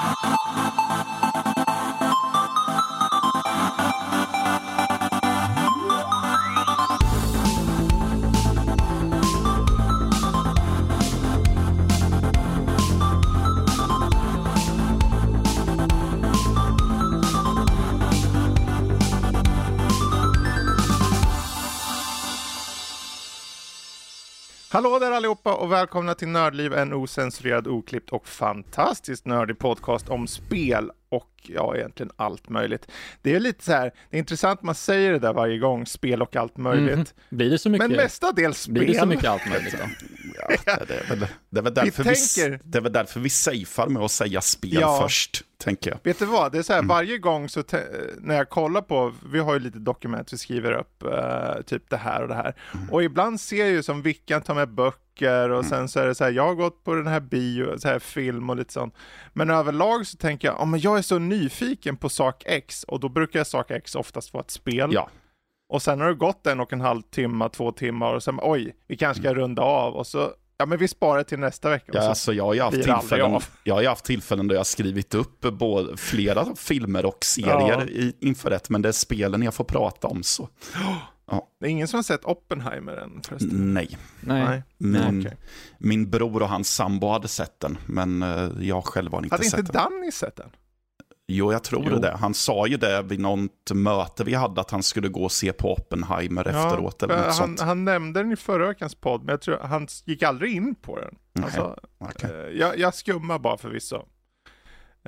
Thank you. Hallå där allihopa och välkomna till Nördliv, en osensurerad, oklippt och fantastiskt nördig podcast om spel och ja, egentligen allt möjligt. Det är lite så här, det är intressant man säger det där varje gång, spel och allt möjligt. Mm. Blir det så mycket? Men mestadels spel. Blir det så mycket allt möjligt då? ja, det, är väl, det, är väl därför vi, tänker... det är väl därför vi safear med att säga spel ja. först, tänker jag. Vet du vad, det är så här, mm. varje gång så när jag kollar på, vi har ju lite dokument vi skriver upp, uh, typ det här och det här. Mm. Och ibland ser jag ju som Vickan tar med böcker och mm. sen så är det så här, jag har gått på den här bio, så här film och lite sånt. Men överlag så tänker jag, ja men jag är så nyfiken på sak X och då brukar sak X oftast vara ett spel. Ja. Och sen har det gått en och en halv timme, två timmar och sen, oj, vi kanske ska mm. runda av och så Ja men vi sparar till nästa vecka. Ja, alltså jag har ju haft tillfällen, jag har haft tillfällen då jag har skrivit upp både flera filmer och serier ja. i, inför det, men det är spelen jag får prata om så. Ja. Det är ingen som har sett Oppenheimer än förresten? Nej. Nej. Min, okay. min bror och hans sambo hade sett den, men eh, jag själv har inte hade sett den. Hade inte Danny sett den? Jo, jag tror jo. det. Han sa ju det vid något möte vi hade, att han skulle gå och se på Oppenheimer ja, efteråt. Eller något han, sånt. han nämnde den i förra veckans podd, men jag tror han gick aldrig in på den. Alltså, okay. eh, jag, jag skummar bara förvisso.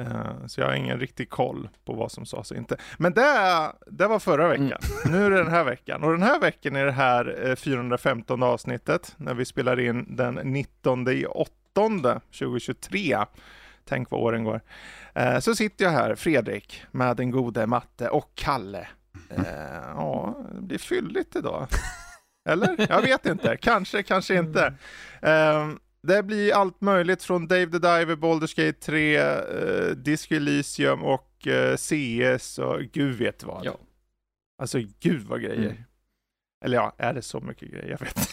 Uh, så jag har ingen riktig koll på vad som sades och inte. Men det, det var förra mm. veckan. Mm. Nu är det den här veckan. Och den här veckan är det här 415 eh, avsnittet när vi spelar in den 19 i 8 2023. Tänk vad åren går. Uh, så sitter jag här, Fredrik, med den gode Matte och Kalle. Uh, ja, det blir fylligt idag. Eller? Jag vet inte. Kanske, kanske inte. Uh, det blir allt möjligt från Dave the Diver, Baldur's Gate 3, eh, Disco Elysium och eh, CS och gud vet vad. Ja. Alltså gud vad grejer. Mm. Eller ja, är det så mycket grejer? Jag vet inte.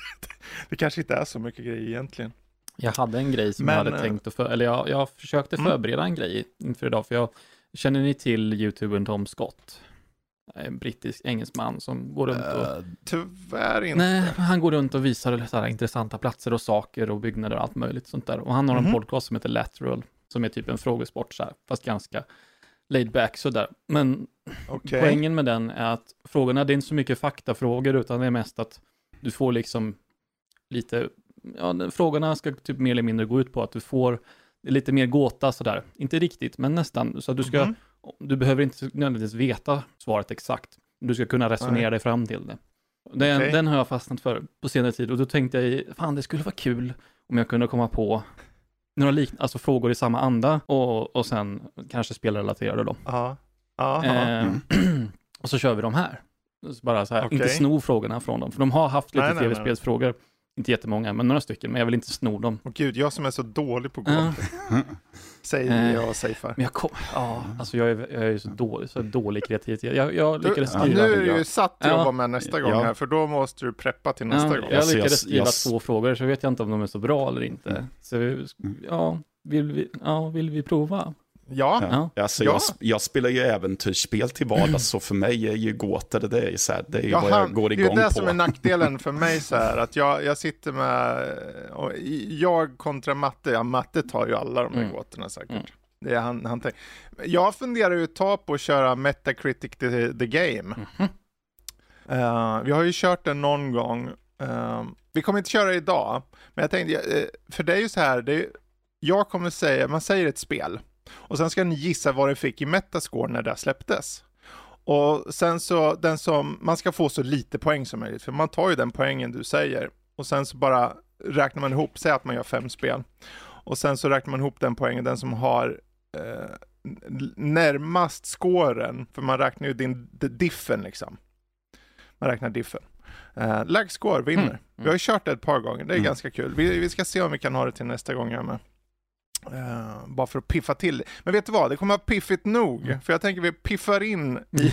det kanske inte är så mycket grejer egentligen. Jag hade en grej som Men, jag hade eh, tänkt att, för, eller jag, jag försökte mm. förbereda en grej inför idag, för jag känner ni till youtubern Tom Scott? en brittisk engelsman som går runt och... Uh, tyvärr inte. Nej, han går runt och visar så här intressanta platser och saker och byggnader och allt möjligt sånt där. Och han har mm -hmm. en podcast som heter Lateral, som är typ en frågesport så här, fast ganska laid back sådär. Men okay. poängen med den är att frågorna, det är inte så mycket faktafrågor, utan det är mest att du får liksom lite, ja, frågorna ska typ mer eller mindre gå ut på att du får lite mer gåta sådär. Inte riktigt, men nästan. Så du ska mm du behöver inte nödvändigtvis veta svaret exakt. Du ska kunna resonera Nej. dig fram till det. Den, okay. den har jag fastnat för på senare tid och då tänkte jag, fan det skulle vara kul om jag kunde komma på några lik alltså frågor i samma anda och, och sen kanske spelrelaterade då. Ja. Eh, och så kör vi de här. Så bara så här, okay. inte sno frågorna från dem, för de har haft lite tv-spelsfrågor. Inte jättemånga, men några stycken, men jag vill inte sno dem. Åh gud, jag som är så dålig på gåtor. Uh. Säger jag och safear. Men jag kom, ja, alltså jag är, jag är så dålig, så dålig kreativitet. Jag, jag lyckades skriva. Ja, nu är du ju satt att jobba med nästa gång ja. här, för då måste du preppa till nästa ja, gång. Jag lyckades skriva två frågor, så vet jag inte om de är så bra eller inte. Mm. Så ja, vill vi, ja, vill vi prova? Ja. ja. Alltså, ja. Jag, jag, spelar ju äventyrsspel till vardags, så för mig är ju gåtor, det är, så här, det är ju ja, vad jag går igång på. Det är det på. som är nackdelen för mig, så här, att jag, jag sitter med, och jag kontra matte, ja matte tar ju alla de här mm. gåtorna säkert. Mm. Det är han, han jag funderar ju ett tag på att köra Metacritic the, the Game. Mm uh, vi har ju kört den någon gång. Uh, vi kommer inte köra idag, men jag tänkte, uh, för det är ju så här, det är, jag kommer säga, man säger ett spel. Och sen ska ni gissa vad det fick i Metascore när det släpptes. Och sen så, den som, man ska få så lite poäng som möjligt, för man tar ju den poängen du säger. Och sen så bara räknar man ihop, säg att man gör fem spel. Och sen så räknar man ihop den poängen, den som har eh, närmast scoren, för man räknar ju din diffen liksom. Man räknar diffen. Eh, lägst score vinner. Mm. Mm. Vi har ju kört det ett par gånger, det är mm. ganska kul. Vi, vi, ska se om vi kan ha det till nästa gång jag med. Uh, bara för att piffa till Men vet du vad, det kommer att vara piffigt nog. Mm. För jag tänker vi piffar in i,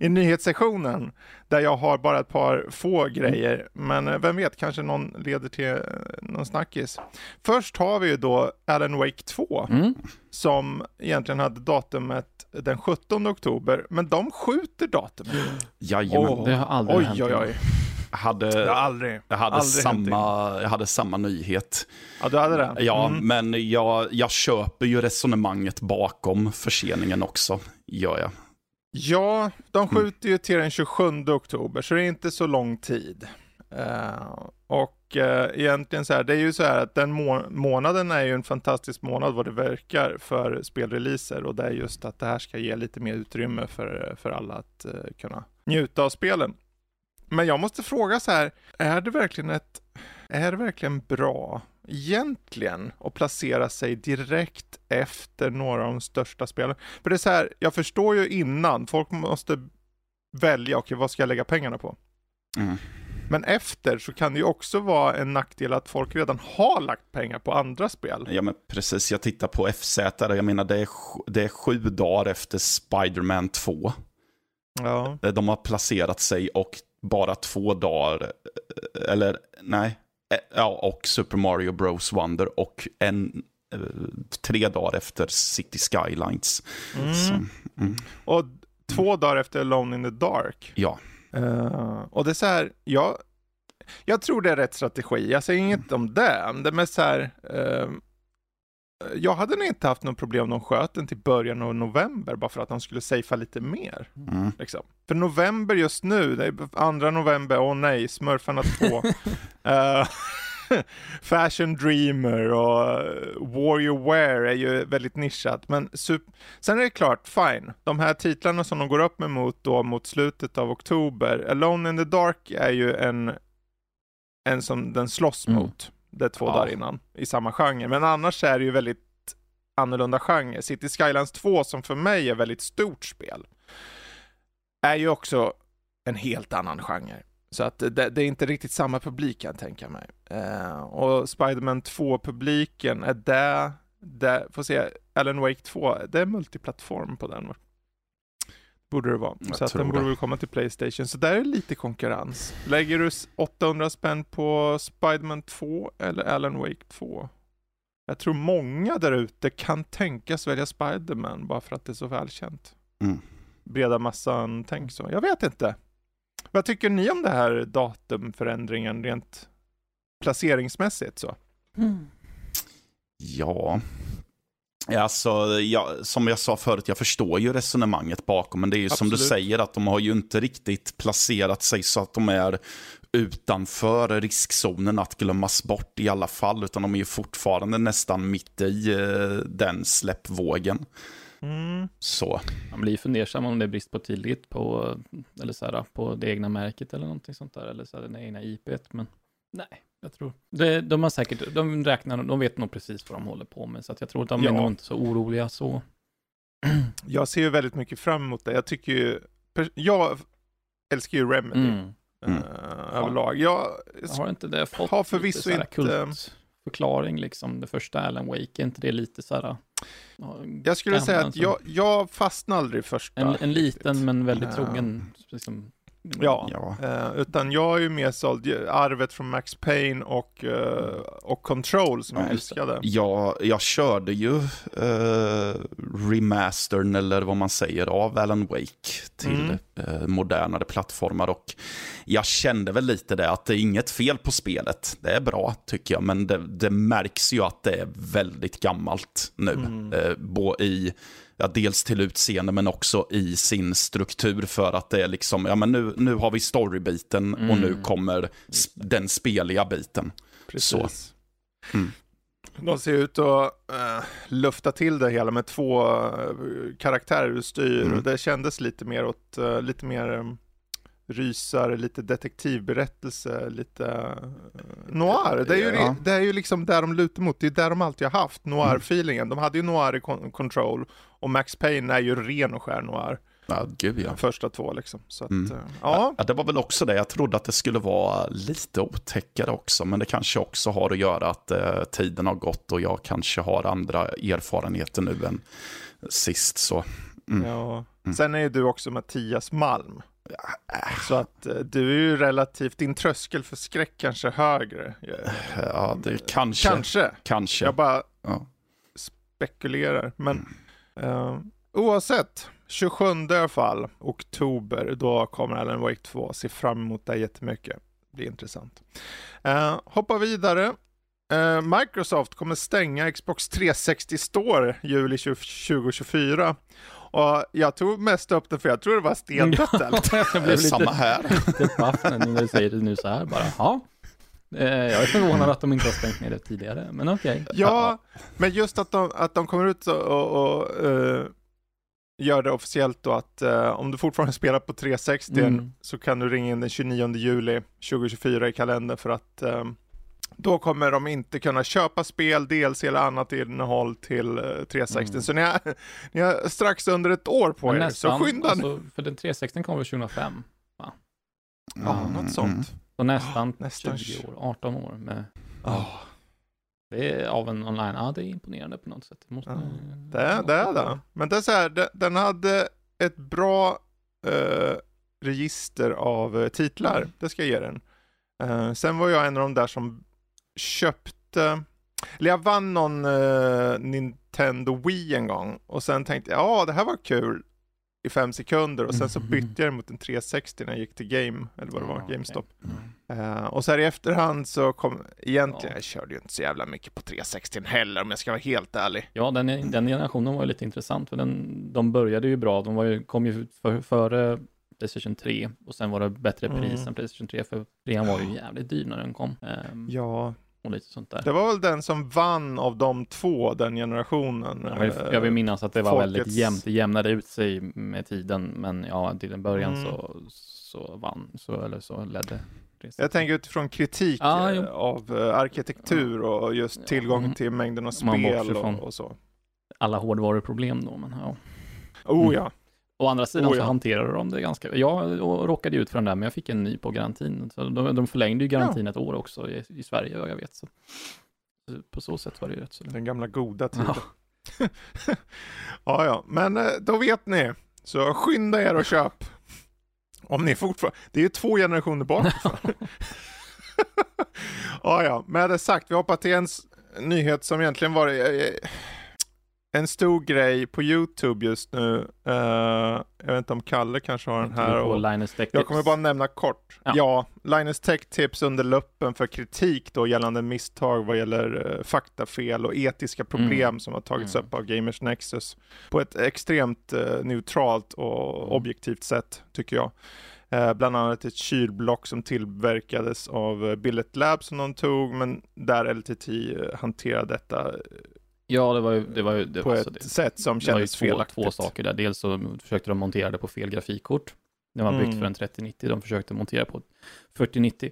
i nyhetssektionen. Där jag har bara ett par få grejer. Men uh, vem vet, kanske någon leder till uh, någon snackis. Först har vi ju då Alan Wake 2. Mm. Som egentligen hade datumet den 17 oktober. Men de skjuter datumet. Jajamän. Oh, det har aldrig oj, hänt. Oj, oj, oj hade, jag, aldrig, jag, hade aldrig samma, jag hade samma nyhet. Ja, du hade det? Ja, mm. men jag, jag köper ju resonemanget bakom förseningen också, gör jag. Ja, de skjuter mm. ju till den 27 oktober, så det är inte så lång tid. Uh, och uh, egentligen så här, det är ju så här att den må månaden är ju en fantastisk månad vad det verkar för spelreleaser och det är just att det här ska ge lite mer utrymme för, för alla att uh, kunna njuta av spelen. Men jag måste fråga så här, är det verkligen ett, är det verkligen bra egentligen att placera sig direkt efter några av de största spelen? För det är så här, jag förstår ju innan, folk måste välja, okej okay, vad ska jag lägga pengarna på? Mm. Men efter så kan det ju också vara en nackdel att folk redan har lagt pengar på andra spel. Ja men precis, jag tittar på FZ där, jag menar det är, det är sju dagar efter Spiderman 2. Ja. De har placerat sig och bara två dagar, eh, eller nej, eh, ja, och Super Mario Bros Wonder och en, eh, tre dagar efter City Skylines. Mm. Så, mm. Och två dagar efter Alone in the Dark. Ja. Uh, och det är så här, jag, jag tror det är rätt strategi. Jag säger inget om det. Det är mest så här, uh, jag hade nog inte haft något problem om de sköt den till början av november bara för att de skulle safea lite mer. Mm. Liksom. För november just nu, det är andra november, åh oh nej, Smurfarna 2. uh, eh, Fashion Dreamer och uh, Warrior Wear är ju väldigt nischat. Men sen är det klart, fine. De här titlarna som de går upp med mot då mot slutet av oktober. Alone in the Dark är ju en, en som den slåss mm. mot. Det är två ja. dagar innan i samma genre. Men annars är det ju väldigt annorlunda genre. City Skylines 2 som för mig är väldigt stort spel är ju också en helt annan genre. Så att det, det, är inte riktigt samma publik kan jag tänka mig. Uh, och Spiderman 2-publiken är det, det, får se, Alan Wake 2, det är multiplattform på den. Borde det vara. Jag så att den borde väl komma till Playstation. Så där är lite konkurrens. Lägger du 800 spänn på Spiderman 2 eller Alan Wake 2? Jag tror många där ute kan tänkas välja Spiderman bara för att det är så välkänt. Mm. Breda massan tänk så. Jag vet inte. Vad tycker ni om det här datumförändringen rent placeringsmässigt så? Mm. Ja, Alltså, jag, som jag sa förut, jag förstår ju resonemanget bakom, men det är ju Absolut. som du säger att de har ju inte riktigt placerat sig så att de är utanför riskzonen att glömmas bort i alla fall, utan de är ju fortfarande nästan mitt i eh, den släppvågen. Mm. Så. Man blir fundersam om det är brist på tillit på, eller så här, på det egna märket eller någonting sånt där, eller så här, den egna IPet, men nej. Jag tror. Det, de har säkert, de räknar, de vet nog precis vad de håller på med, så att jag tror att de ja. är nog inte så oroliga så. Jag ser ju väldigt mycket fram emot det. Jag tycker ju, jag älskar ju Remedy. Mm. Mm. Uh, överlag. Jag, jag har inte det fått har förvisso lite inte... förklaring liksom, det första Alan Wake, är inte det lite så här... Jag skulle säga att jag, jag fastnade aldrig första. En, en liten men väldigt trogen liksom, Ja, ja. Eh, utan jag är ju mer såld arvet från Max Payne och, eh, och Control som ja, jag älskade. Ja, jag körde ju eh, remastern eller vad man säger av Alan Wake till mm. eh, modernare plattformar och jag kände väl lite det att det är inget fel på spelet. Det är bra tycker jag, men det, det märks ju att det är väldigt gammalt nu. Mm. Eh, i ja, dels till utseende men också i sin struktur för att det är liksom, ja men nu, nu har vi storybiten mm. och nu mm. kommer den speliga biten. Precis. Så. Mm. De ser ut att uh, lufta till det hela med två uh, karaktärer du styr mm. och det kändes lite mer åt, uh, lite mer rysare, lite detektivberättelse, lite uh, noir. Det är, ju, ja. det är ju liksom där de lutar mot, det är där de alltid har haft noir-feelingen. De hade ju noir i control och Max Payne är ju ren och skär noir. Ja, gud ja. De första två liksom. Så att, mm. ja. ja. Det var väl också det, jag trodde att det skulle vara lite otäckare också, men det kanske också har att göra att eh, tiden har gått och jag kanske har andra erfarenheter nu än sist. Så, mm. Ja. Mm. Sen är ju du också Mattias Malm. Så att eh, du är ju relativt, din tröskel för skräck kanske högre. Ja, det kanske. Kanske. Kanske. Jag bara ja. spekulerar. Men mm. uh, oavsett, 27 i alla fall, oktober, då kommer Alan Wake 2. Se fram emot det jättemycket. Det blir intressant. Uh, hoppa vidare. Uh, Microsoft kommer stänga Xbox 360 Store juli 2024. Och jag tog mest upp det för jag tror det var stendött allt. det blev samma här. lite paff när du säger det nu så här bara. Ja. Eh, jag är förvånad att de inte har stängt ner det tidigare, men okej. Okay. Ja, men just att de, att de kommer ut och, och, och uh, gör det officiellt då att uh, om du fortfarande spelar på 360 mm. så kan du ringa in den 29 juli 2024 i kalendern för att um, då kommer de inte kunna köpa spel, DLC eller annat innehåll till 360. Eh, mm. Så ni har, ni har strax under ett år på Men er, nästan, så skynda alltså, För den 360 kom väl 2005? Va? Ja, mm. något sånt. Så nästan, oh, nästan 20 år, 18 år med... Oh. Det är av en online, ja det är imponerande på något sätt. Det, måste, ja. det, är, det är det. Men det är så här, den hade ett bra eh, register av eh, titlar, mm. det ska jag ge den. Uh, sen var jag en av de där som köpte, eller jag vann någon uh, Nintendo Wii en gång och sen tänkte jag, ja det här var kul i fem sekunder och sen så mm. bytte jag mot en 360 när jag gick till Game, eller vad det var, GameStop. Okay. Uh, och så här i efterhand så kom, egentligen, ja. jag körde ju inte så jävla mycket på 360 heller om jag ska vara helt ärlig. Ja, den, den generationen var ju lite intressant för den, de började ju bra, de var ju, kom ju för, före Playstation 3 och sen var det bättre pris mm. än Playstation 3 för 3 var ju jävligt dyr när den kom. Um, ja, och lite sånt där. Det var väl den som vann av de två, den generationen. Jag vill, jag vill minnas att det var folkets... väldigt jämnt, det jämnade ut sig med tiden, men ja, till en början mm. så, så vann, så, eller så ledde jag tänker utifrån kritik ah, av eh, arkitektur och just tillgång mm. till mängden av spel och, och, så. Alla hårdvaruproblem då, men ja. Oh ja. Å andra sidan oh, ja. så hanterar de det ganska, jag råkade ut för den där, men jag fick en ny på garantin. Så de, de förlängde ju garantin ja. ett år också i, i Sverige, vad jag vet. Så. På så sätt var det ju rätt så. Den gamla goda tiden. Ja. ja, ja, men eh, då vet ni. Så skynda er och köp. Om ni fortfarande, det är ju två generationer bak. ja, ja, med det sagt, vi hoppar till en nyhet som egentligen var eh, en stor grej på YouTube just nu. Uh, jag vet inte om Kalle kanske har den här. Och jag kommer bara nämna kort. Ja. ja, Linus Tech Tips under luppen för kritik då gällande misstag vad gäller uh, faktafel och etiska problem mm. som har tagits mm. upp av Gamers Nexus på ett extremt uh, neutralt och mm. objektivt sätt tycker jag. Eh, bland annat ett kylblock som tillverkades av Billet Lab som de tog, men där LTT hanterade detta Ja, det var ju, det var ju det på ett det. sätt som kändes det var ju två, två saker där. Dels så försökte de montera det på fel grafikkort. Det var byggt mm. för en 3090, de försökte montera på 4090.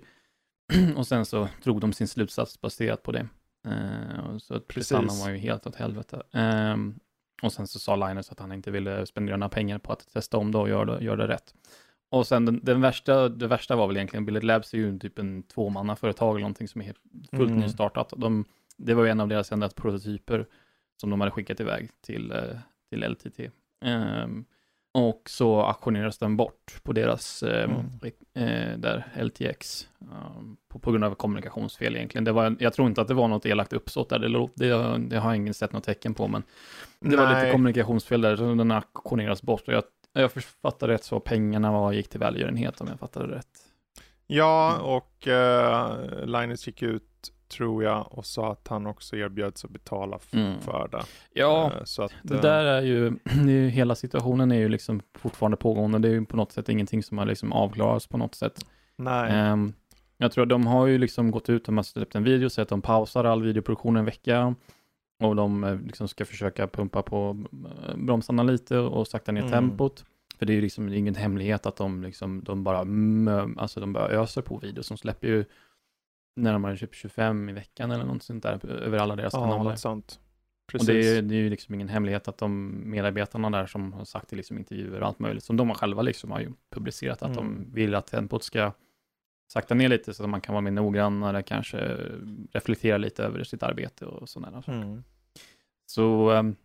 och sen så drog de sin slutsats baserat på det. Uh, så att prestandan var ju helt åt helvete. Um, och sen så sa Linus att han inte ville spendera några pengar på att testa om det och göra det, gör det rätt. Och sen den, den, värsta, det värsta var väl egentligen, Billet Labs är ju typ en tvåmannaföretag eller någonting som är helt fullt mm. nystartat. De det var ju en av deras enda prototyper som de hade skickat iväg till, eh, till LTT. Um, ehm, och så auktionerades den bort på deras, eh, mm. eh, där, LTX, um, på, på, grund av kommunikationsfel egentligen. Det var, jag tror inte att det var något elakt uppsåt där, det, det, det har jag ingen sett något tecken på, men det Nej. var lite kommunikationsfel där, så den auktioneras bort. Och jag, jag fattade rätt så, pengarna var, gick till välgörenhet om jag fattade rätt. Ja, och uh, Linus gick ut tror jag, och sa att han också erbjöds att betala mm. för det. Ja, uh, så att, det där är ju, det är ju, hela situationen är ju liksom fortfarande pågående. Det är ju på något sätt ingenting som har liksom avklarats på något sätt. Nej. Um, jag tror att de har ju liksom gått ut och släppt en video, så att de pausar all videoproduktion en vecka. Och de eh, liksom ska försöka pumpa på eh, bromsarna lite och sakta ner mm. tempot. För det är ju liksom ingen hemlighet att de liksom, de bara, alltså de bara öser på videos. De släpper ju närmare typ 25 i veckan eller något sånt där över alla deras ja, kanaler. Något sånt. Precis. Och det är, det är ju liksom ingen hemlighet att de medarbetarna där som har sagt i liksom intervjuer och allt möjligt, som de har själva liksom har ju publicerat att mm. de vill att tempot ska sakta ner lite så att man kan vara mer noggrannare, kanske reflektera lite över sitt arbete och sådana saker. Mm. Så ehm,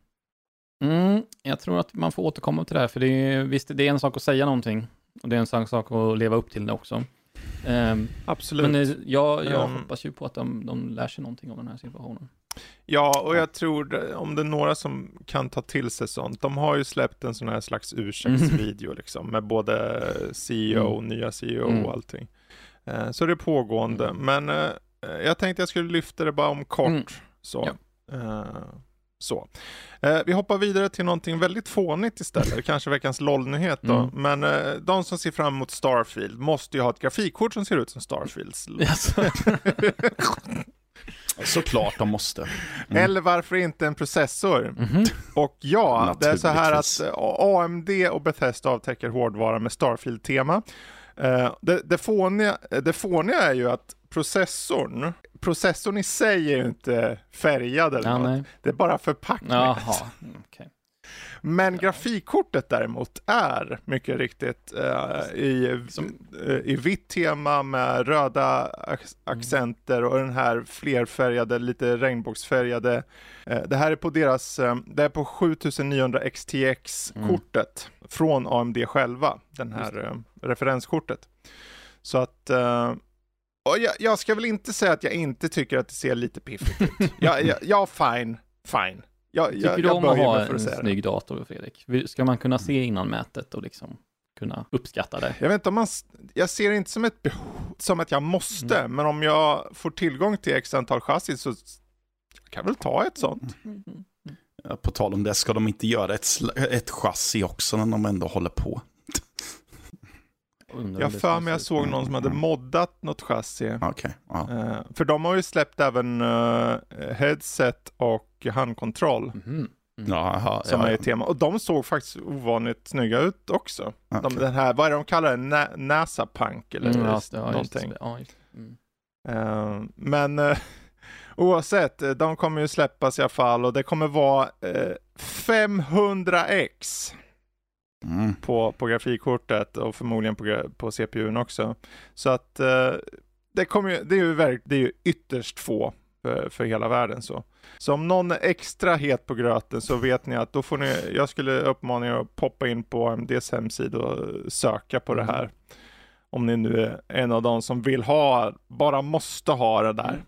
mm, jag tror att man får återkomma till det här, för det är, visst, det är en sak att säga någonting och det är en sak att leva upp till det också. Um, Absolut. Men jag, jag um, hoppas ju på att de, de lär sig någonting om den här situationen. Ja, och jag tror om det är några som kan ta till sig sånt. De har ju släppt en sån här slags ursäktsvideo liksom med både CEO, mm. nya CEO och mm. allting. Uh, så det är pågående, mm. men uh, jag tänkte jag skulle lyfta det bara om kort. Mm. Så. Ja. Uh, så. Eh, vi hoppar vidare till någonting väldigt fånigt istället, kanske veckans LOL-nyhet då. Mm. Men eh, de som ser fram emot Starfield måste ju ha ett grafikkort som ser ut som Starfields. Såklart de måste. Mm. Eller varför inte en processor? Mm -hmm. Och ja, det är så här att eh, AMD och Bethesda avtäcker hårdvara med Starfield-tema. Uh, det, det, fåniga, det fåniga är ju att processorn, processorn i sig är ju inte färgad eller ja, något. Nej. Det är bara förpackningen. Okay. Men grafikkortet däremot är mycket riktigt uh, i, uh, i vitt tema med röda accenter och den här flerfärgade, lite regnbågsfärgade. Uh, det här är på deras, det är på 7900 XTX-kortet mm. från AMD själva, den här referenskortet. Så att jag, jag, ska väl inte säga att jag inte tycker att det ser lite piffigt ut. ja, ja, ja, fine, fine. Jag, Tycker jag, du om att ha en snygg dator, Fredrik? Ska man kunna se innan mätet och liksom kunna uppskatta det? Jag vet inte om man, jag ser det inte som ett behov, som att jag måste, mm. men om jag får tillgång till x antal chassi så jag kan väl ta ett sånt. Mm. På tal om det, ska de inte göra ett, ett chassi också när de ändå håller på? Jag för mig jag såg någon som hade moddat något chassi. Okay. Ja. Uh, för de har ju släppt även uh, headset och handkontroll. Mm. Mm. Jaha, som ja, är tema. Och de såg faktiskt ovanligt snygga ut också. Okay. De, den här, vad är det de kallar det? Na NASA Punk eller mm, just, någonting. Ja, just, mm. uh, men oavsett, de kommer ju släppas i alla fall och det kommer vara 500x. Mm. på, på grafikkortet och förmodligen på, på CPUn också. Så att eh, det, kommer, det, är ju det är ju ytterst få för, för, hela världen. Så. så om någon är extra het på gröten så vet ni att då får ni, jag skulle uppmana er att poppa in på AMDs hemsida och söka på det mm. här. Om ni nu är en av de som vill ha, bara måste ha det där mm.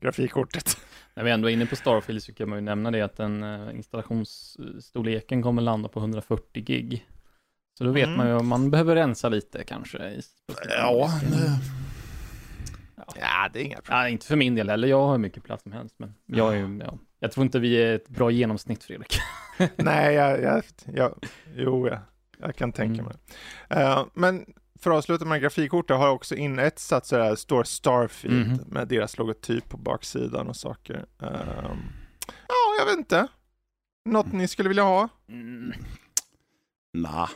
grafikkortet. När vi ändå är inne på Starfield så kan man ju nämna det att den uh, installationsstorleken kommer landa på 140 gig. Så då vet mm. man ju om man behöver rensa lite kanske. I, ja, ja. ja, det är inga problem. Ja, inte för min del heller, jag har mycket plats som helst. Men jag, är, ja. jag tror inte vi är ett bra genomsnitt, Fredrik. Nej, jag, jag, jag, jo, jag, jag kan tänka mm. mig. Uh, men för att avsluta med grafikkortet har jag också inetsat så där står Starfield mm. med deras logotyp på baksidan och saker. Um, ja, jag vet inte. Något ni skulle vilja ha? Nah.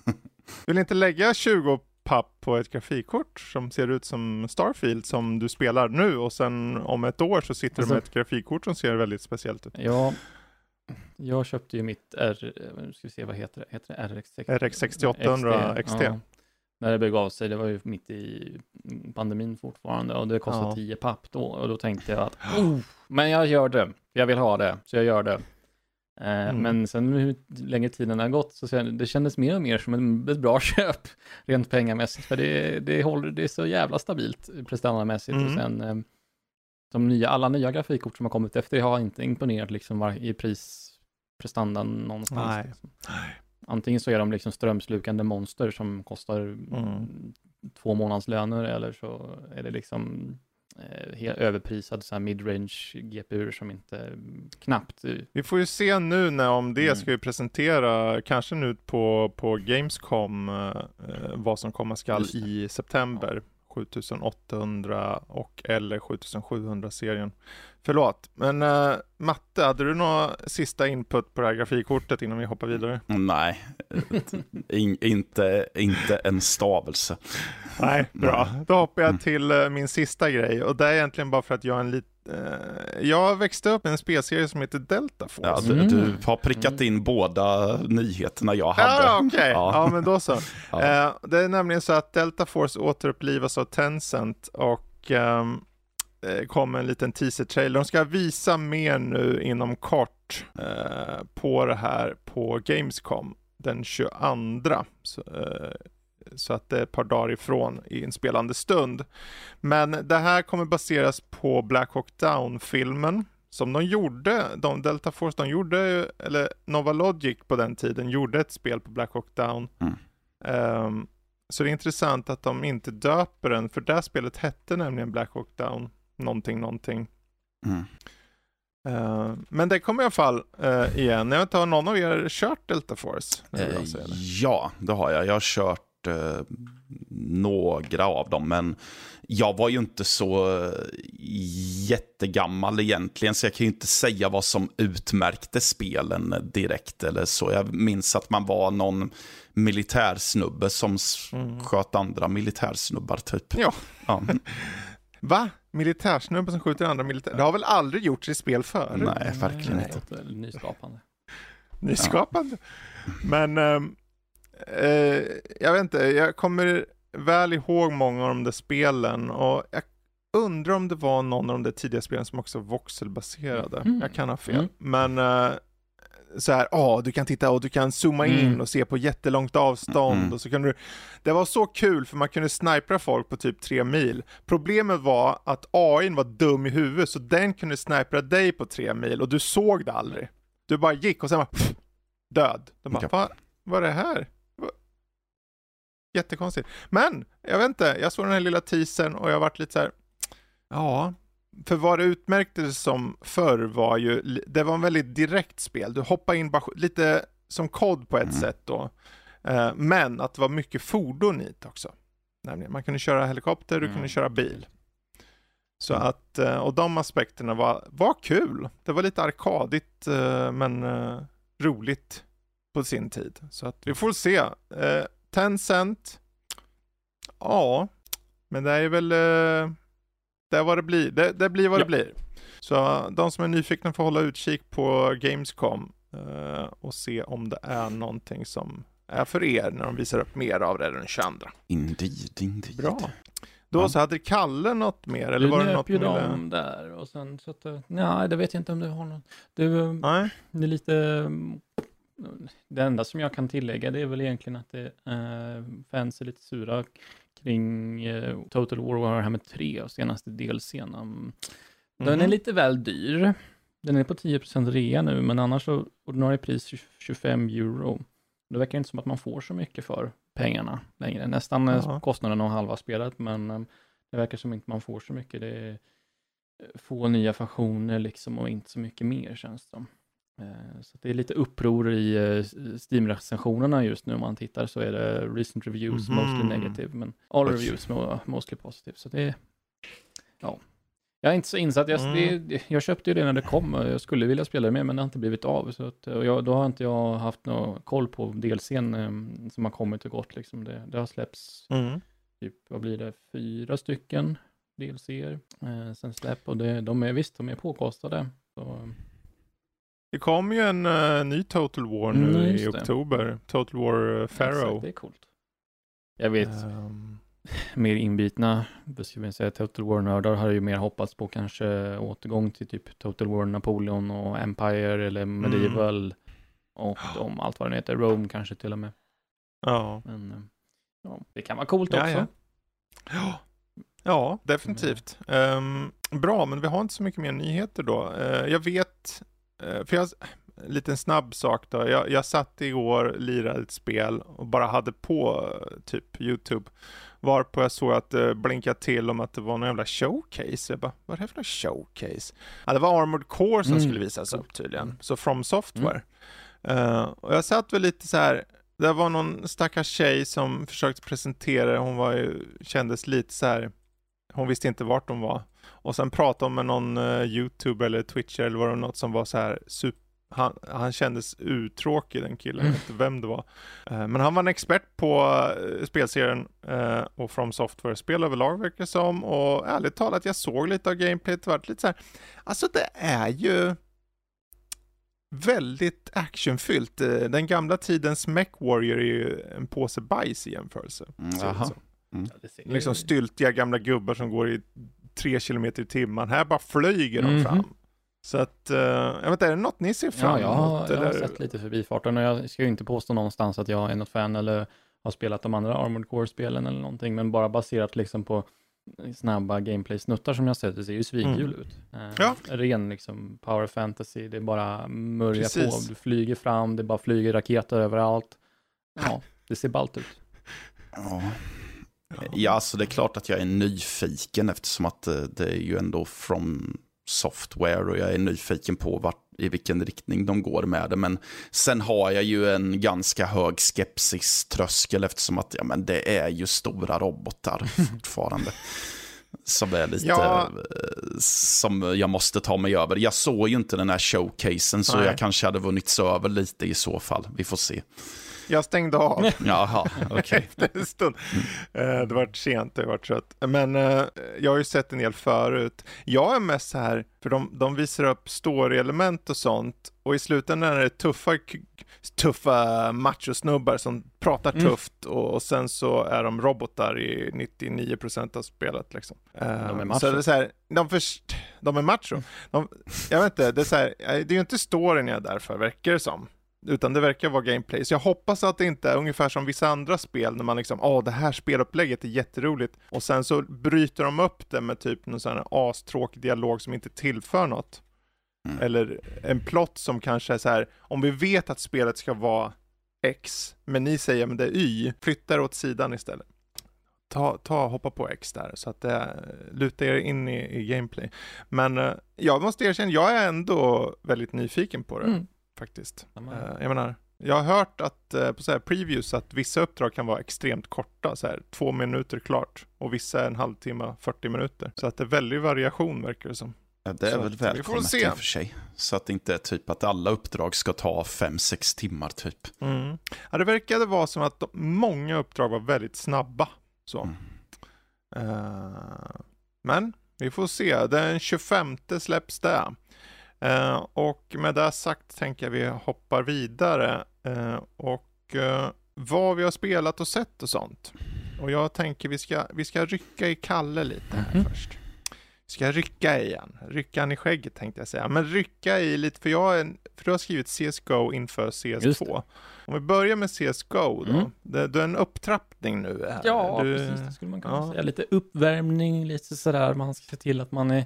Vill inte lägga 20 papp på ett grafikkort som ser ut som Starfield som du spelar nu och sen om ett år så sitter alltså, du med ett grafikkort som ser väldigt speciellt ut. Ja, jag köpte ju mitt R, nu ska vi se vad heter det, heter det RX, RX 6800 XT. XT. Ja när det begav sig, det var ju mitt i pandemin fortfarande och det kostade ja. 10 papp då och då tänkte jag att oh, men jag gör det, jag vill ha det, så jag gör det. Eh, mm. Men sen hur länge tiden har gått så det kändes mer och mer som ett bra köp rent pengamässigt för det, det, håller, det är så jävla stabilt prestandamässigt mm. och sen eh, de nya, alla nya grafikkort som har kommit efter har inte imponerat liksom i pris prestandan någonstans. Nej. Liksom. Antingen så är de liksom strömslukande monster som kostar mm. två månaders löner eller så är det liksom helt överprisad så här midrange GPU som inte knappt. Vi får ju se nu när om det mm. ska vi presentera, kanske nu på, på Gamescom, eh, vad som komma skall i september. Ja. 7800 och eller 7700 serien. Förlåt, men uh, Matte, hade du några sista input på det här grafikkortet innan vi hoppar vidare? Nej, In, inte, inte en stavelse. Nej, bra. Då hoppar jag till uh, min sista grej och det är egentligen bara för att göra en, lit, eh, jag växte upp med en spelserie som heter Delta Force. Ja, du, mm. du har prickat in mm. båda nyheterna jag hade. Ja, okej. Okay. Ja. ja. men då så. ja. eh, det är nämligen så att Delta Force återupplivas av Tencent och um, kom en liten teaser-trailer. De ska visa mer nu inom kort eh, på det här på Gamescom den 22. Så, eh, så att det är ett par dagar ifrån i inspelande stund. Men det här kommer baseras på Black Hawk Down-filmen som de gjorde, de Delta Force, de gjorde, eller Nova Logic på den tiden gjorde ett spel på Black Hawk Down. Mm. Um, så det är intressant att de inte döper den, för det spelet hette nämligen Black Hawk Down, någonting, någonting. Mm. Uh, men det kommer i alla fall uh, igen. Jag vet inte, har någon av er kört Delta Force? Uh, ja, det har jag. Jag har kört några av dem, men jag var ju inte så jättegammal egentligen, så jag kan ju inte säga vad som utmärkte spelen direkt eller så. Jag minns att man var någon militärsnubbe som mm. sköt andra militärsnubbar typ. Ja. ja. Va? Militärsnubbe som skjuter andra militär... Det har väl aldrig gjorts i spel förut? Nej, verkligen inte. Nyskapande. Nyskapande. Ja. Men, äh, jag vet inte, jag kommer väl ihåg många av de där spelen och jag undrar om det var någon av de där tidiga spelen som också var voxelbaserade. Mm. Jag kan ha fel. Mm. Men äh, så här, ja, du kan titta och du kan zooma in mm. och se på jättelångt avstånd mm. och så kan du. Det var så kul för man kunde snipra folk på typ tre mil. Problemet var att AI var dum i huvudet så den kunde snipra dig på tre mil och du såg det aldrig. Du bara gick och sen var död. De bara, vad, vad är det här? Jättekonstigt. Men, jag vet inte, jag såg den här lilla teasern och jag varit lite så här, ja, för vad det utmärkte som förr var ju, det var en väldigt direkt spel. Du hoppade in bara, lite som kod på ett mm. sätt då. Uh, men att det var mycket fordon i det också. Nämligen, man kunde köra helikopter, du mm. kunde köra bil. Så mm. att, uh, och de aspekterna var, var kul. Det var lite arkadigt uh, men roligt på sin tid. Så att vi får se. Tencent, ja, men det är väl det är vad det blir. Det, det blir vad ja. det blir. Så de som är nyfikna får hålla utkik på Gamescom uh, och se om det är någonting som är för er när de visar upp mer av det den 22. Indeed, indeed. Bra. Då ja. så hade Kalle något mer? Eller du var det något ju dem där och sen så att, nej det vet jag inte om du har något. Du, nej. det är lite, det enda som jag kan tillägga det är väl egentligen att det, äh, fans är lite sura kring eh, Total War Warhammer 3 och senaste delscenen. Mm. Den är lite väl dyr. Den är på 10% rea nu, men annars så ordinarie pris 25 euro. Det verkar inte som att man får så mycket för pengarna längre. Nästan uh kostnaden av halva spelet, men um, det verkar som att man får så mycket. Det är eh, få nya funktioner liksom och inte så mycket mer känns det som. Eh, så det är lite uppror i eh, Steam-recensionerna just nu. Om man tittar så är det recent reviews mm -hmm. mostly negative, men all reviews mostly positive. Så det är, ja. Jag är inte så insatt. Jag, mm. det, jag köpte ju det när det kom. Jag skulle vilja spela det mer, men det har inte blivit av. Så att, och jag, då har inte jag haft någon koll på DLCn um, som har kommit och gått. Liksom. Det, det har släppts, mm. typ, vad blir det, fyra stycken DLCer eh, sen släpp. Och det, de är visst, de är påkostade. Så, det kommer ju en uh, ny Total War nu mm, i oktober. Total War uh, Pharaoh. Exakt, det är coolt. Jag vet, um... mer inbitna, ska säga, Total War-nördar har ju mer hoppats på kanske återgång till typ Total War Napoleon och Empire eller mm. Medieval mm. och de, allt vad den heter, Rome kanske till och med. Ja. Men eh, ja, det kan vara coolt också. Ja, ja. definitivt. Um, bra, men vi har inte så mycket mer nyheter då. Uh, jag vet Eh, för jag, en liten snabb sak då. Jag, jag satt igår, lirade ett spel och bara hade på eh, typ YouTube. Varpå jag såg att det blinkade till om att det var någon jävla showcase. Jag bara, vad är det för showcase? Ja, det var Armored Core som mm. skulle visas upp tydligen. Så From Software. Mm. Uh, och jag satt väl lite så här. Det var någon stackars tjej som försökte presentera, hon var ju, kändes lite så här. hon visste inte vart hon var. Och sen pratade hon med någon uh, youtuber eller twitcher eller var det något som var så här super han, han kändes uttråkig den killen, jag vet inte vem det var. Uh, men han var en expert på uh, spelserien uh, och From Software-spel överlag verkar det som. Och ärligt talat, jag såg lite av gameplayet, det var lite så här, alltså det är ju väldigt actionfyllt. Den gamla tidens Mech Warrior är ju en påse bajs i jämförelse. Mm, mm. Liksom styltiga gamla gubbar som går i tre kilometer i timmen. Här bara flyger de mm -hmm. fram. Så att, uh, jag vet inte, är det något ni ser fram emot? Ja, jag, jag har sett lite förbifarten och jag ska ju inte påstå någonstans att jag är något fan eller har spelat de andra Armored Core-spelen eller någonting, men bara baserat liksom på snabba gameplay-snuttar som jag sett, det ser ju svinkul mm. ut. Uh, ja. Ren liksom power fantasy, det är bara mörja Precis. på, du flyger fram, det bara flyger raketer överallt. Ja, det ser ballt ut. Ja. Ja, alltså det är klart att jag är nyfiken eftersom att det, det är ju ändå from software och jag är nyfiken på vart, i vilken riktning de går med det. Men sen har jag ju en ganska hög skepsis-tröskel eftersom att ja, men det är ju stora robotar fortfarande. som är lite, ja. Eh, som jag måste ta mig över. Jag såg ju inte den här showcasen så Nej. jag kanske hade vunnits över lite i så fall. Vi får se. Jag stängde av. Jaha, okej. Okay. Efter en stund. Mm. det var sent, det var trött. Men uh, jag har ju sett en del förut. Jag är mest så här, för de, de visar upp story-element och sånt. Och i slutändan är det tuffa, tuffa machosnubbar som pratar mm. tufft och, och, sen så är de robotar i 99% av spelet liksom. De är macho. Så det är så här, de, först, de är macho. De, jag vet inte, det är så här, det är ju inte storyn jag är där för, verkar det som. Utan det verkar vara gameplay. Så jag hoppas att det inte är ungefär som vissa andra spel när man liksom, åh det här spelupplägget är jätteroligt. Och sen så bryter de upp det med typ någon sån här astråkig dialog som inte tillför något. Mm. Eller en plott som kanske är så här, om vi vet att spelet ska vara X, men ni säger men det är Y, flytta åt sidan istället. Ta, ta, hoppa på X där så att det lutar er in i, i gameplay. Men uh, jag måste erkänna, jag är ändå väldigt nyfiken på det. Mm faktiskt. Uh, jag menar, jag har hört att uh, på så här previews att vissa uppdrag kan vara extremt korta, så här två minuter klart och vissa är en halvtimme, 40 minuter. Så att det är väldigt variation verkar det som. Ja, det är så väl välkommet i och för sig. Så att det inte är typ att alla uppdrag ska ta 5-6 timmar typ. Mm. Ja, det verkade vara som att många uppdrag var väldigt snabba. Så. Mm. Uh, men vi får se, den 25 släpps det. Eh, och med det sagt tänker jag vi hoppar vidare eh, och eh, vad vi har spelat och sett och sånt. Och jag tänker vi ska, vi ska rycka i Kalle lite här mm först. Vi ska rycka igen, rycka han i skägget tänkte jag säga, men rycka i lite, för jag är, för du har skrivit CSGO inför CS2. Om vi börjar med CSGO då, mm. det, det är en upptrappning nu här. Ja, du, precis, det skulle man kunna ja. säga. Lite uppvärmning, lite sådär, man ska se till att man är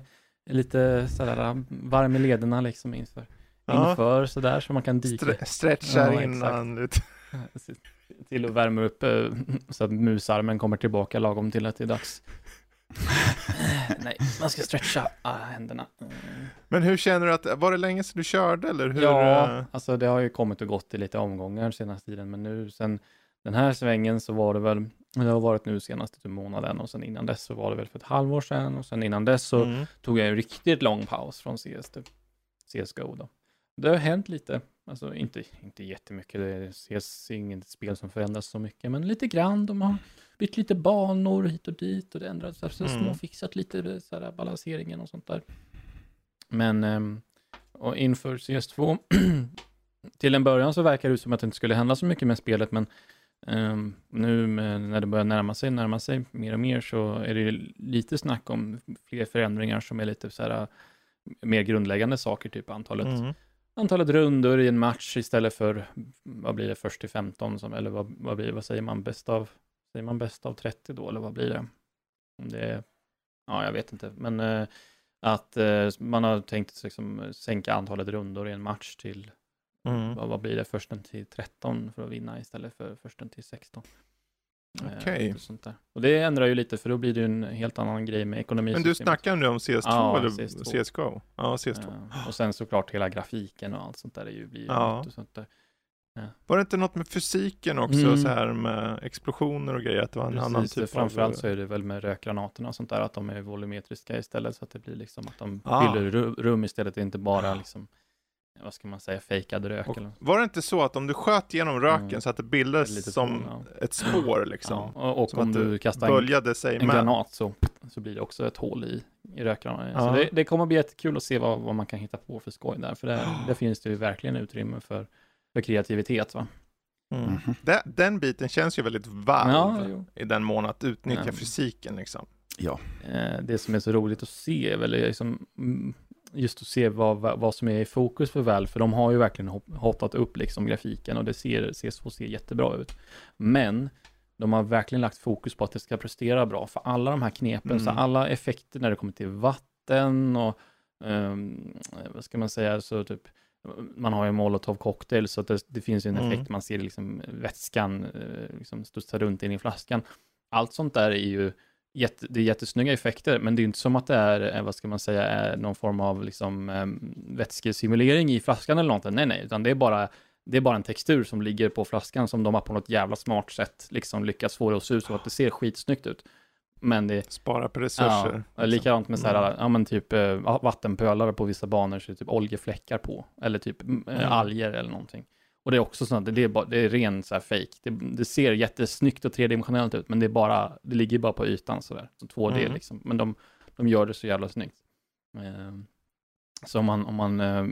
lite sådär varm i lederna liksom inför, ja. inför sådär så man kan dyka. Stre stretchar ja, innan lite. till att värma upp eh, så att musarmen kommer tillbaka lagom till att det är dags. Nej, man ska stretcha ah, händerna. Mm. Men hur känner du att, var det länge sedan du körde eller hur? Ja, eh? alltså det har ju kommit och gått i lite omgångar senaste tiden, men nu sen den här svängen så var det väl, det har varit nu senaste typ månaden och sen innan dess så var det väl för ett halvår sedan och sen innan dess så mm. tog jag en riktigt lång paus från CS, CSGO då. Det har hänt lite, alltså inte, inte jättemycket, det ses inget spel som förändras så mycket, men lite grann. De har bytt lite banor hit och dit och det ändrats, så, så mm. småfixat lite så här, balanseringen och sånt där. Men, ehm, och inför CS2, till en början så verkar det som att det inte skulle hända så mycket med spelet, men Um, nu när det börjar närma sig, närma sig mer och mer så är det lite snack om fler förändringar som är lite så här mer grundläggande saker, typ antalet, mm. antalet rundor i en match istället för, vad blir det, först till 15, som, eller vad, vad, blir, vad säger man, bäst av, säger man bäst av 30 då, eller vad blir det? Det är, ja, jag vet inte, men uh, att uh, man har tänkt liksom, sänka antalet rundor i en match till Mm. Vad, vad, blir det, försten till 13 för att vinna istället för försten till 16. Eh, Okej. Okay. och det ändrar ju lite, för då blir det ju en helt annan grej med ekonomi. Men du snackar nu om CS2 ja, eller CS2. CSGO? Ja, CS2. Ja, och sen såklart hela grafiken och allt sånt där. Det ju, blir ja. och sånt där. Ja. Var det inte något med fysiken också, mm. så här med explosioner och grejer? Att det var en Precis, annan typ framförallt av... så är det väl med rökgranaterna och sånt där, att de är volumetriska istället, så att det blir liksom att de ah. fyller rum istället, inte bara liksom vad ska man säga, fejkad rök. Och eller. var det inte så att om du sköt genom röken mm. så att det bildades som ja. ett spår liksom? Ja, och, och om du kastar en, sig en granat så, så blir det också ett hål i, i rökrarna. Ja. Så det, det, kommer bli jättekul att se vad, vad man kan hitta på för skoj där, för det, där finns det ju verkligen utrymme för, för kreativitet. Va? Mm. Mm. Den, den biten känns ju väldigt varm ja, i den mån att utnyttja ja. fysiken liksom. Ja. Eh, det som är så roligt att se är väl liksom, just att se vad, vad som är i fokus för Valve, för de har ju verkligen hotat upp liksom grafiken och det ser, ser, så ser jättebra ut. Men de har verkligen lagt fokus på att det ska prestera bra, för alla de här knepen, mm. så alla effekter när det kommer till vatten och um, vad ska man säga, så typ man har ju molotov cocktail så att det, det finns ju en effekt, mm. man ser liksom vätskan eh, liksom studsa runt in i flaskan. Allt sånt där är ju jätte, det är jättesnygga effekter, men det är inte som att det är, eh, vad ska man säga, är någon form av liksom um, vätskesimulering i flaskan eller någonting. Nej, nej, utan det är bara det är bara en textur som ligger på flaskan som de har på något jävla smart sätt liksom lyckats få det att se ut så att det ser skitsnyggt ut. Men det... Spara på resurser. Ja, liksom. likadant med så här, mm. ja men typ äh, vattenpölar på vissa banor så är det typ oljefläckar på. Eller typ mm. alger eller någonting. Och det är också sånt, det är, bara, det är ren så här fake. Det, det, ser jättesnyggt och tredimensionellt ut, men det är bara, det ligger bara på ytan sådär. Så 2D mm. liksom. Men de, de gör det så jävla snyggt. Eh, så om man, om man eh,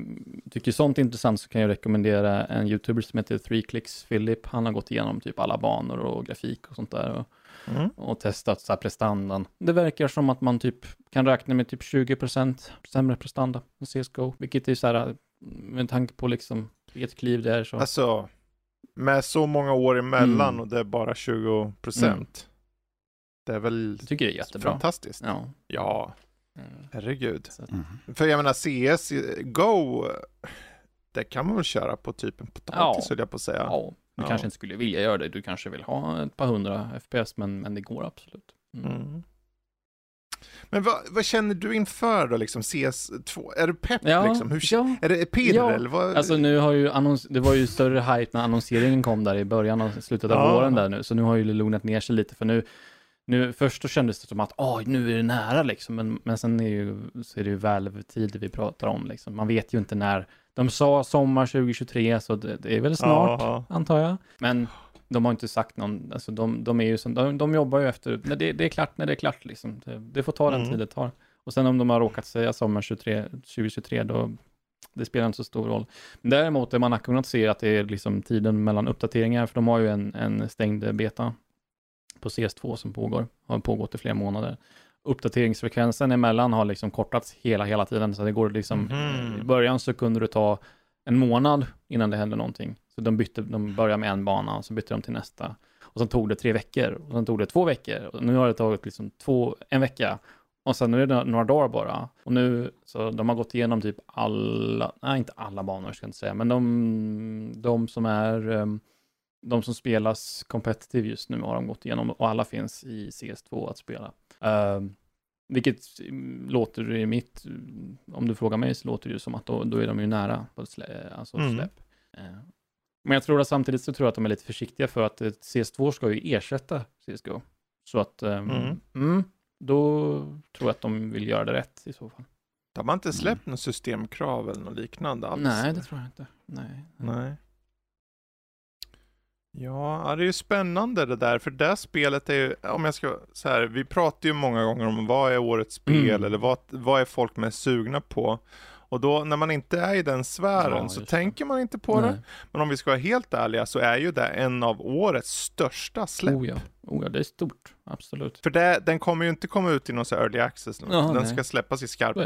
tycker sånt är intressant så kan jag rekommendera en youtuber som heter 3clicks Philip. Han har gått igenom typ alla banor och grafik och sånt där. Och, mm. och testat så här prestandan. Det verkar som att man typ kan räkna med typ 20% sämre prestanda än CSGO, vilket är så här med tanke på liksom vilket kliv det är så. Alltså, med så många år emellan mm. och det är bara 20 Mm. Det är väl jag tycker det är jättebra. fantastiskt. Ja. ja. Mm. Herregud. Mm. För jag menar CS, Go, det kan man väl köra på typ en potatis ja. höll jag på att säga. Ja, du ja. kanske inte skulle vilja göra det. Du kanske vill ha ett par hundra FPS, men, men det går absolut. Mm. Men vad, vad, känner du inför då, liksom CS2? Är du pepp ja, liksom? Hur, ja, är det pirr ja. eller vad? Alltså nu har ju annons, det var ju större hype när annonseringen kom där i början och slutet av ja. våren där nu, så nu har ju det lugnat ner sig lite, för nu, nu först då kändes det som att, åh, nu är det nära liksom, men, men sen är ju, så är det ju valve-tider vi pratar om liksom. Man vet ju inte när, de sa sommar 2023, så det, det är väl snart, antar jag. Men de har inte sagt någon, alltså de, de är ju som, de, de jobbar ju efter, när det, det, är klart när det är klart liksom. Det, det får ta den mm. tid det tar. Och sen om de har råkat säga sommar 23, 2023, då, det spelar inte så stor roll. Däremot är man har kunnat se att det är liksom tiden mellan uppdateringar, för de har ju en, en stängd beta på CS2 som pågår, har pågått i flera månader. Uppdateringsfrekvensen emellan har liksom kortats hela, hela tiden, så det går liksom, mm. i början så kunde det ta en månad innan det hände någonting. Så de bytte, de började med en bana och så bytte de till nästa. Och sen tog det tre veckor och sen tog det två veckor. Och nu har det tagit liksom två, en vecka. Och sen är det några dagar bara. Och nu, så de har gått igenom typ alla, nej inte alla banor ska jag inte säga, men de, de som är, ehm, de som spelas competitive just nu har de gått igenom och alla finns i CS2 att spela. Uh, vilket låter i mitt, om du frågar mig så låter det ju som att då, då är de ju nära på slä, alltså mm. släpp. Uh, men jag tror att samtidigt så tror jag att de är lite försiktiga för att CS2 ska ju ersätta CSGO. Så att, um, mm. Mm, då tror jag att de vill göra det rätt i så fall. De har inte släppt mm. något systemkrav eller något liknande alls? Nej, det tror jag inte. Nej. Nej. Ja, det är ju spännande det där, för det spelet är ju, om jag ska, så här, vi pratar ju många gånger om vad är årets spel, mm. eller vad, vad är folk mest sugna på? Och då när man inte är i den sfären ja, så tänker man inte på Nej. det. Men om vi ska vara helt ärliga så är ju det en av årets största släpp. Oh ja, oh ja det är stort, absolut. För det, den kommer ju inte komma ut i någon så early access. Ja, den nej. ska släppas i skarp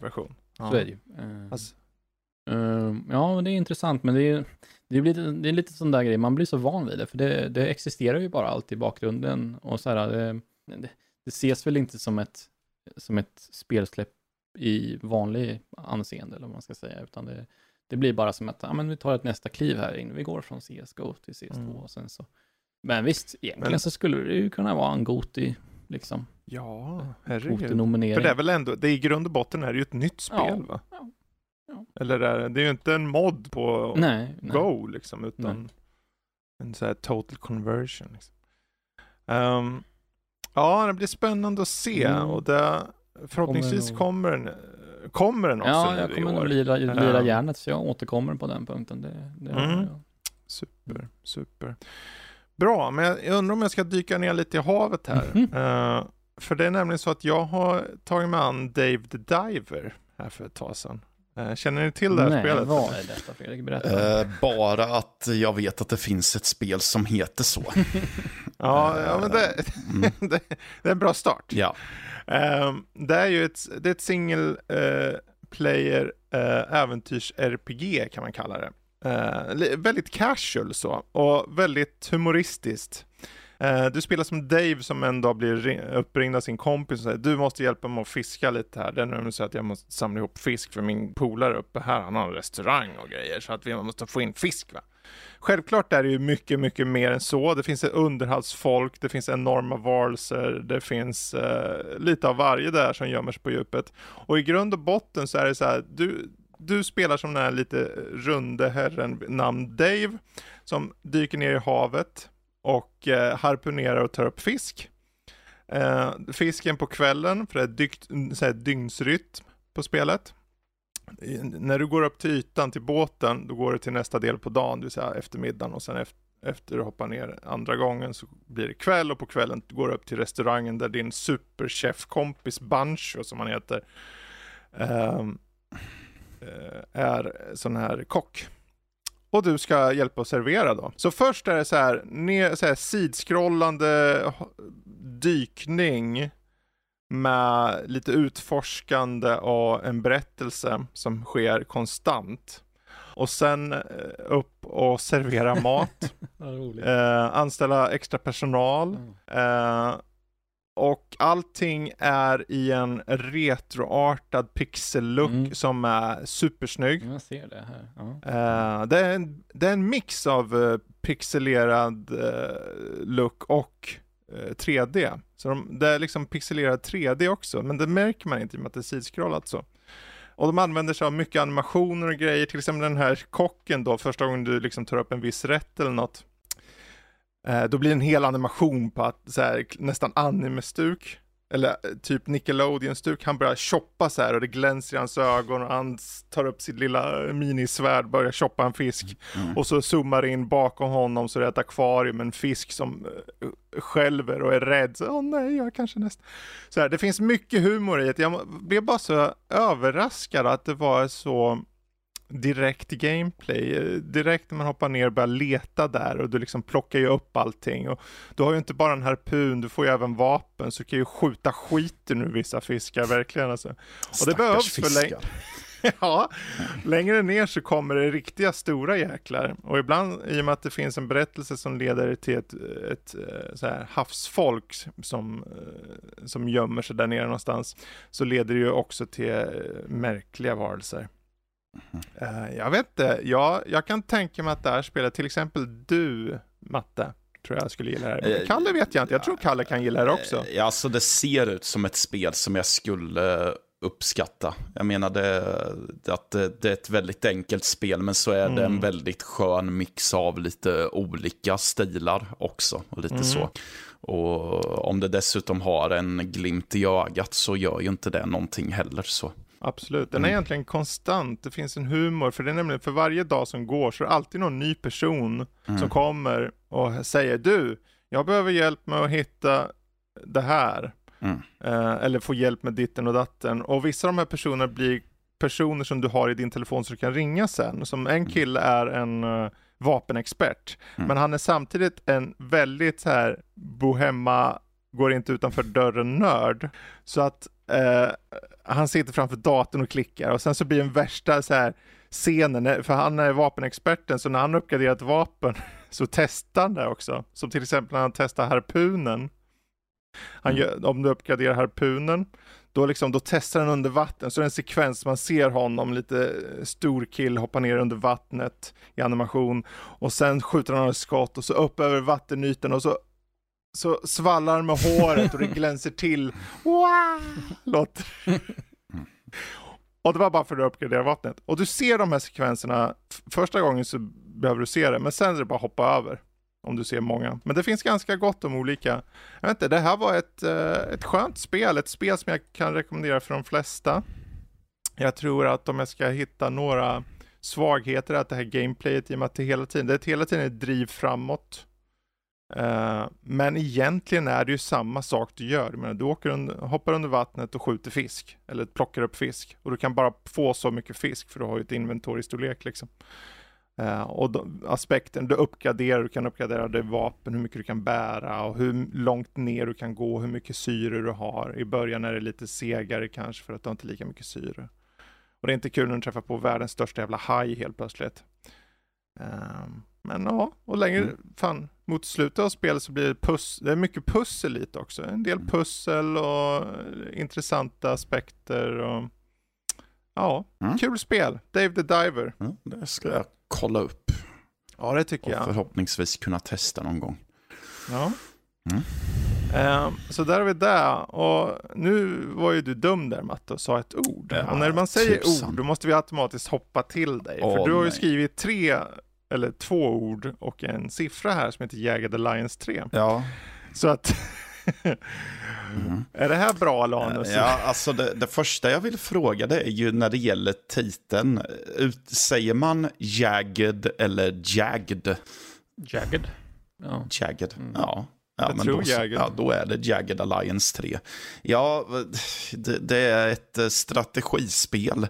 version. Ja. Så är det ju. Uh, alltså. uh, ja, det är intressant, men det är, det, blir, det är lite sån där grej, man blir så van vid det, för det, det existerar ju bara alltid i bakgrunden. Och så här, det, det, det ses väl inte som ett, som ett spelsläpp i vanlig anseende, eller vad man ska säga, utan det, det blir bara som att ja, men vi tar ett nästa kliv här in. Vi går från CSGO till CS2 mm. och sen så. Men visst, egentligen men... så skulle det ju kunna vara en Goti, liksom. Ja, herregud. För det är väl ändå, det är i grund och botten är det ju ett nytt spel, ja. va? Ja. ja. Eller är, det är ju inte en mod på nej, Go, nej. liksom, utan nej. en sån här total conversion. Liksom. Um, ja, det blir spännande att se. Mm. Och det, Förhoppningsvis kommer, den, kommer den också Ja, nu jag i kommer nog år? lira, lira järnet, så jag återkommer på den punkten. Det, det Mm. jag. Super, super. Bra, men jag jag undrar om jag ska dyka ner lite i havet här. Mhm. Eh, för det är nämligen så att jag har tagit mig an Dave the Diver här för ett tag sedan. Eh, känner ni till det här Nej, spelet? vad är detta Fredrik? Berätta. Eh, bara att jag vet att det finns ett spel som heter så. Ja, ja men det, Mm. det, det är en bra start. Ja. Ehm, det är ju ett, det är ett single eh, player eh, äventyrs-RPG kan man kalla det. Eh, väldigt casual så och väldigt humoristiskt. Eh, du spelar som Dave som en dag blir uppringd av sin kompis och säger du måste hjälpa mig att fiska lite här. Det är nämligen så att jag måste samla ihop fisk för min polare uppe här, han har en restaurang och grejer så att vi måste få in fisk va. Självklart är det ju mycket, mycket mer än så. Det finns ett det finns enorma varelser, det finns eh, lite av varje där som gömmer sig på djupet. Och i grund och botten så är det så här, du, du spelar som den här lite runde herren namn Dave, som dyker ner i havet och eh, harpunerar och tar upp fisk. Eh, fisken på kvällen, för det är dykt, här, dygnsrytm på spelet. I- När du går upp till ytan, till båten, då går du till nästa del på dagen, det vill säga eftermiddagen och sen efter, efter du hoppar ner andra gången så blir det kväll och på kvällen går du upp till restaurangen där din superchefkompis Bancho som han heter ehm, eh, är sån här kock. Och du ska hjälpa att servera då. Så först är det så här, ner, så här sidskrollande dykning med lite utforskande och en berättelse som sker konstant. Och sen eh, upp och servera mat, eh, anställa extra personal, Mm. Eh, och allting är i en retroartad pixel-look Mm. som är supersnygg. Jag ser det här. Ja. Eh, det, är en, det är en mix av eh, pixelerad eh, look och eh, 3D. Så de, det är liksom pixelerad 3D också, men det märker man inte i och med att det är sidskrollat så. Och de använder sig av mycket animationer och grejer, till exempel den här kocken då, första gången du liksom tar upp en viss rätt eller något. Eh, då blir det en hel animation på att så här, nästan anime-stuk. Eller eh, typ Nickelodeon-stuk. Han börjar choppa så här och det glänser i hans ögon och han tar upp sitt lilla minisvärd, börjar choppa en fisk. Mm. Och så zoomar in bakom honom så det är ett akvarium, en fisk som uh, skälver och är rädd. Åh nej, jag kanske nästan... Så här, det finns mycket humor i det. Jag blev bara så överraskad att det var så direkt gameplay. Direkt när man hoppar ner och börjar leta där och du liksom plockar ju upp allting. Och du har ju inte bara en harpun, du får ju även vapen så du kan ju skjuta skiten ur vissa fiskar verkligen alltså. Och det behövs för länge. fiskar. Ja, längre ner så kommer det riktiga stora jäklar. Och ibland, i och med att det finns en berättelse som leder till ett, ett eh, så här havsfolk som, eh, som gömmer sig där nere någonstans, så leder det ju också till eh, märkliga varelser. Eh, Jag vet inte, jag, jag kan tänka mig att det här spelet, till exempel du, Matte, tror jag skulle gilla det här. Eh, Kalle vet jag inte, jag tror Kalle kan gilla det också. Eh, Ja, alltså det ser ut som ett spel som jag skulle uppskatta. Jag menar det, att det, det är ett väldigt enkelt spel, men så är det en Mm. väldigt skön mix av lite olika stilar också. Och lite Mm. så. Och om det dessutom har en glimt i ögat så gör ju inte det någonting heller. så. Absolut, den är Mm. egentligen konstant. Det finns en humor, för det är nämligen för varje dag som går så är det alltid någon ny person Mm. som kommer och säger du, jag behöver hjälp med att hitta det här. Mm. Eh, eller få hjälp med ditten och datten. Och vissa av de här personerna blir personer som du har i din telefon så du kan ringa sen. Som en kille är en uh, vapenexpert. Mm. Men han är samtidigt en väldigt så här bohemma, går inte utanför dörren nörd. Så att eh, han sitter framför datorn och klickar och sen så blir den värsta så här scenen, för han är vapenexperten, så när han uppgraderar ett vapen så testar han det också. Som till exempel när han testar harpunen. Han Mm. gör, om du uppgraderar harpunen, då, liksom, då testar han under vatten, så är det en sekvens man ser honom, lite stor kill, hoppa ner under vattnet i animation och sen skjuter han ett skott och så upp över vattenytan och så så svallar med håret och det glänser till. Wow! Låter. Och det var bara för att uppgradera vattnet. Och du ser de här sekvenserna, första gången så behöver du se det, men sen är det bara att hoppa över. Om du ser många. Men det finns ganska gott om olika. Jag vet inte, det här var ett, eh, ett skönt spel, ett spel som jag kan rekommendera för de flesta. Jag tror att om jag ska hitta några svagheter är att det här gameplayet i och med att det hela tiden, det är hela tiden ett driv framåt. Uh, men egentligen är det ju samma sak du gör. Men du åker under, hoppar under vattnet och skjuter fisk. Eller plockar upp fisk. Och du kan bara få så mycket fisk för du har ju ett inventoriestorlek liksom. Uh, och då, aspekten, du uppgraderar, du kan uppgradera det vapen, hur mycket du kan bära och hur långt ner du kan gå, hur mycket syre du har. I början är det lite segare kanske för att du har inte lika mycket syre. Och det är inte kul när du träffar på världens största jävla haj helt plötsligt. Um, men ja, och längre, mm. fan, mot slutet av spelet så blir det puss, det är mycket pussel lite också. En del mm. pussel och intressanta aspekter och ja, mm. kul spel. Dave the Diver. Mm, det ska jag kolla upp. Ja, det tycker och jag. förhoppningsvis kunna testa någon gång. Ja. Mm. Um, så där har vi det. Och nu var ju du dum där Matte och sa ett ord. Ja, och när man säger tusan. ord då måste vi automatiskt hoppa till dig. Oh, för du har ju nej. skrivit tre, eller två ord och en siffra här som heter Jagged Alliance 3. Ja. Så att Mm. Är det här bra Alanus? Ja, alltså det, det, första jag vill fråga det är ju när det gäller titeln. Ut, säger man jagged eller jagged? Jagged. Ja. Jagged, mm. ja. Ja, jag men då. Ja, då är det Jagged Alliance 3. Ja, det, det är ett eh, strategispel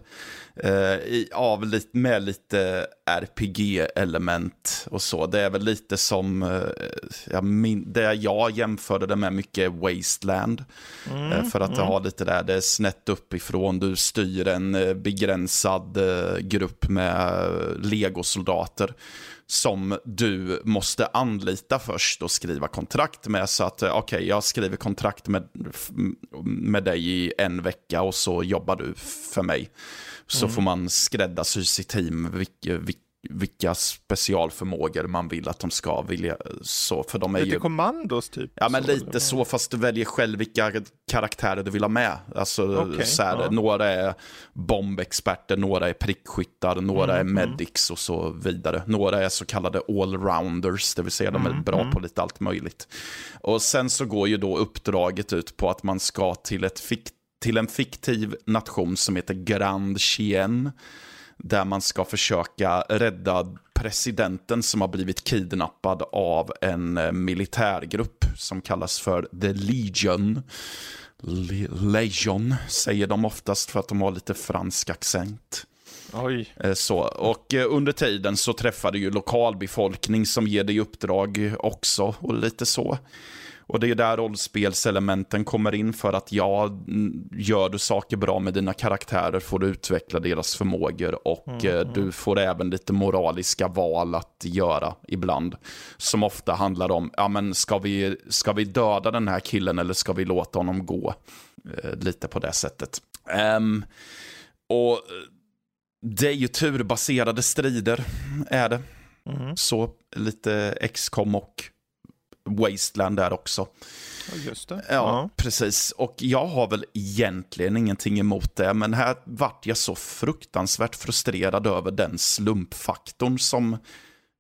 eh, av, med lite RPG-element och så. Det är väl lite som, eh, jag min, det jag jämförde det med mycket Wasteland. Mm, eh, för att mm. har lite där, det är snett uppifrån, du styr en begränsad grupp med legosoldater som du måste anlita först och skriva kontrakt med. Så att okej, okay, jag skriver kontrakt med, med dig i en vecka och så jobbar du för mig. Så mm. får man skräddarsy sitt team, vilka, vilka specialförmågor man vill att de ska vilja. Så, för de är lite ju... kommandos typ? Ja, men så, lite eller? så, fast du väljer själv vilka karaktärer du vill ha med. Alltså, okay, så här, ja. Några är bombexperter, några är prickskyttar, några mm, är mm. medics och så vidare. Några är så kallade allrounders, det vill säga de är mm, bra mm. på lite allt möjligt. Och sen så går ju då uppdraget ut på att man ska till ett fikt till en fiktiv nation som heter Grand Chien. Där man ska försöka rädda presidenten som har blivit kidnappad av en eh, militärgrupp som kallas för The Legion. Le Legion säger de oftast för att de har lite fransk accent. Oj. Eh, så, och eh, under tiden så träffar du ju lokalbefolkning som ger dig uppdrag också och lite så. Och det är där rollspelselementen kommer in för att ja, gör du saker bra med dina karaktärer får du utveckla deras förmågor och mm, eh, du får även lite moraliska val att göra ibland. Som ofta handlar om, ja men ska vi, ska vi döda den här killen eller ska vi låta honom gå? Eh, lite på det sättet. Um, och det är ju turbaserade strider, är det. Mm. Så lite XCOM och Wasteland där också. Just det. Ja, ja, precis. Och jag har väl egentligen ingenting emot det, men här vart jag så fruktansvärt frustrerad över den slumpfaktorn som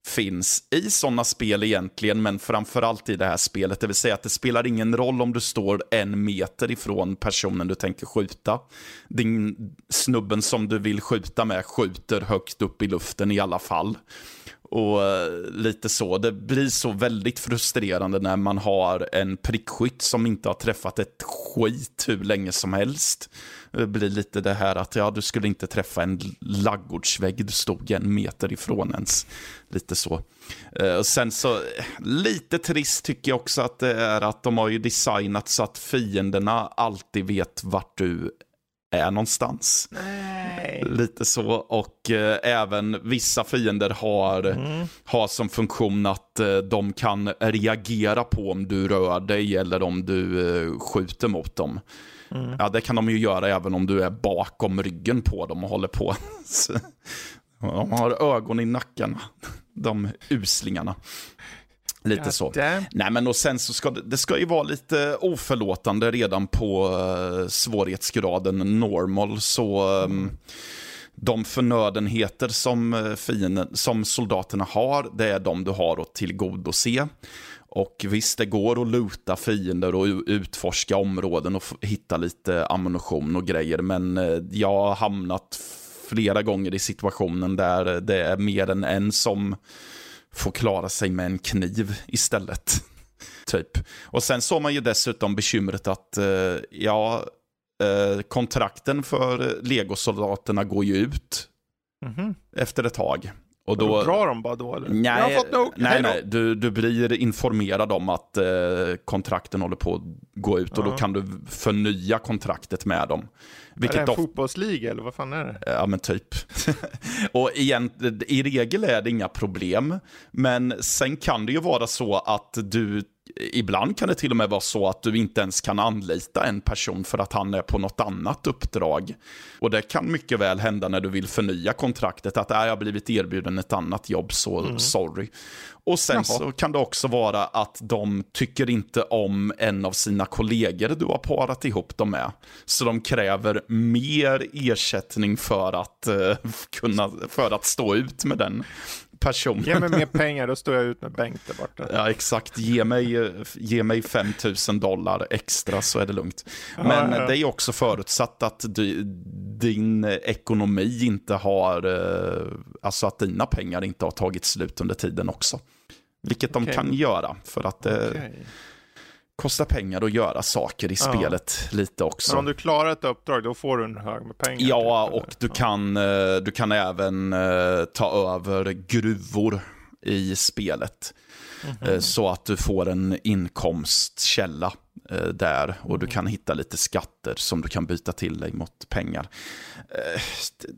finns i sådana spel egentligen, men framförallt i det här spelet. Det vill säga att det spelar ingen roll om du står en meter ifrån personen du tänker skjuta. Din snubben som du vill skjuta med skjuter högt upp i luften i alla fall. Och eh, lite så. Det blir så väldigt frustrerande när man har en prickskytt som inte har träffat ett skit hur länge som helst. Det blir lite det här att ja, du skulle inte träffa en laggårdsvägg, du stod en meter ifrån ens. Lite så. Eh, och sen så, lite trist tycker jag också att det är att de har ju designat så att fienderna alltid vet vart du är någonstans. Nej. Lite så. Och eh, även vissa fiender har, mm. har som funktion att eh, de kan reagera på om du rör dig eller om du eh, skjuter mot dem. Mm. Ja, det kan de ju göra även om du är bakom ryggen på dem och håller på. de har ögon i nacken, de uslingarna. Lite God så. Damn. Nej men och sen så ska det, det ska ju vara lite oförlåtande redan på uh, svårighetsgraden normal. Så um, de förnödenheter som, uh, fienden, som soldaterna har, det är de du har att tillgodose. Och visst, det går att luta fiender och utforska områden och hitta lite ammunition och grejer. Men eh, jag har hamnat flera gånger i situationen där det är mer än en som får klara sig med en kniv istället. typ. Och sen såg man ju dessutom bekymret att, eh, ja, eh, kontrakten för legosoldaterna går ju ut mm -hmm. efter ett tag. Och då, drar de bara då eller? Nej, jag har fått nog. nej, nej. Du, du blir informerad om att eh, kontrakten håller på att gå ut och uh -huh. då kan du förnya kontraktet med dem. Vilket är det en fotbollsliga eller vad fan är det? Ja men typ. och igen, i regel är det inga problem. Men sen kan det ju vara så att du Ibland kan det till och med vara så att du inte ens kan anlita en person för att han är på något annat uppdrag. Och det kan mycket väl hända när du vill förnya kontraktet att är jag blivit erbjuden ett annat jobb så mm. sorry. Och sen Jaha. så kan det också vara att de tycker inte om en av sina kollegor du har parat ihop dem med. Så de kräver mer ersättning för att, uh, kunna, för att stå ut med den person. Ge mig mer pengar, då står jag ut med Bengt där borta. Ja, exakt. Ge mig, ge mig 5 000 dollar extra så är det lugnt. Men ja, ja. det är också förutsatt att du, din ekonomi inte har, eh, alltså att dina pengar inte har tagit slut under tiden också. Vilket okay. de kan göra för att det okay. Kostar pengar att göra saker i spelet lite också. Men om du klarar ett uppdrag då får du en hög med pengar? Ja, typ, och du, kan, eh, du kan även eh, ta över gruvor i spelet. Mm -hmm. Så att du får en inkomstkälla där och du mhm. kan hitta lite skatter som du kan byta till dig mot pengar.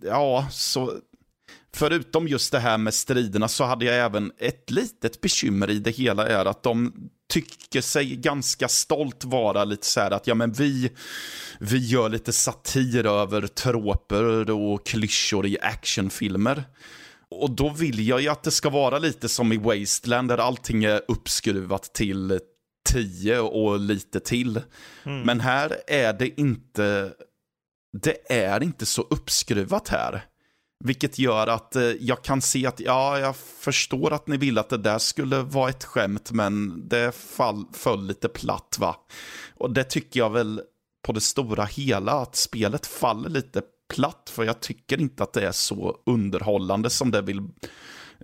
Ja, så förutom just det här med striderna så hade jag även ett litet bekymmer i det hela är att de tycker sig ganska stolt vara lite så här att ja men vi, vi gör lite satir över tråper och klyschor i actionfilmer. Och då vill jag ju att det ska vara lite som i Wasteland där allting är uppskruvat till 10 och lite till. Mm. Men här är det inte, det är inte så uppskruvat här. Vilket gör att eh, jag kan se att, ja, jag förstår att ni vill att det där skulle vara ett skämt, men det fall, föll lite platt va. Och det tycker jag väl på det stora hela, att spelet faller lite platt, för jag tycker inte att det är så underhållande som det vill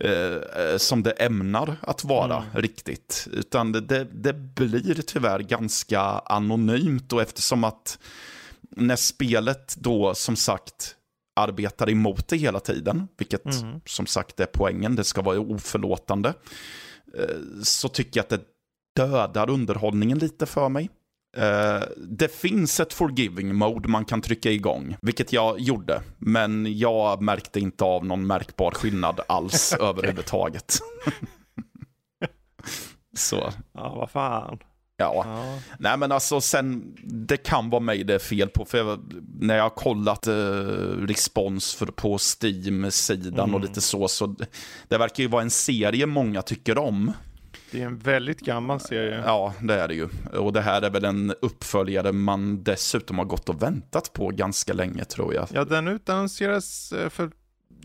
eh, eh som det ämnar att vara mm. riktigt. Utan det, det, det, blir tyvärr ganska anonymt och eftersom att när spelet då som sagt arbetar emot det hela tiden, vilket mm. som sagt är poängen, det ska vara oförlåtande, eh, så tycker jag att det dödar underhållningen lite för mig. Uh, det finns ett forgiving mode man kan trycka igång, vilket jag gjorde. Men jag märkte inte av någon märkbar skillnad alls överhuvudtaget. Så. Ja, vad fan. Ja. ja. Nej men alltså sen, det kan vara mig det är fel på. För jag, när jag har kollat eh, respons för, på Steam-sidan mm. och lite så, så det verkar ju vara en serie många tycker om. Det är en väldigt gammal serie. Ja, det är det ju. Och det här är väl en uppföljare man dessutom har gått och väntat på ganska länge tror jag. Ja, den utannonserades eh, för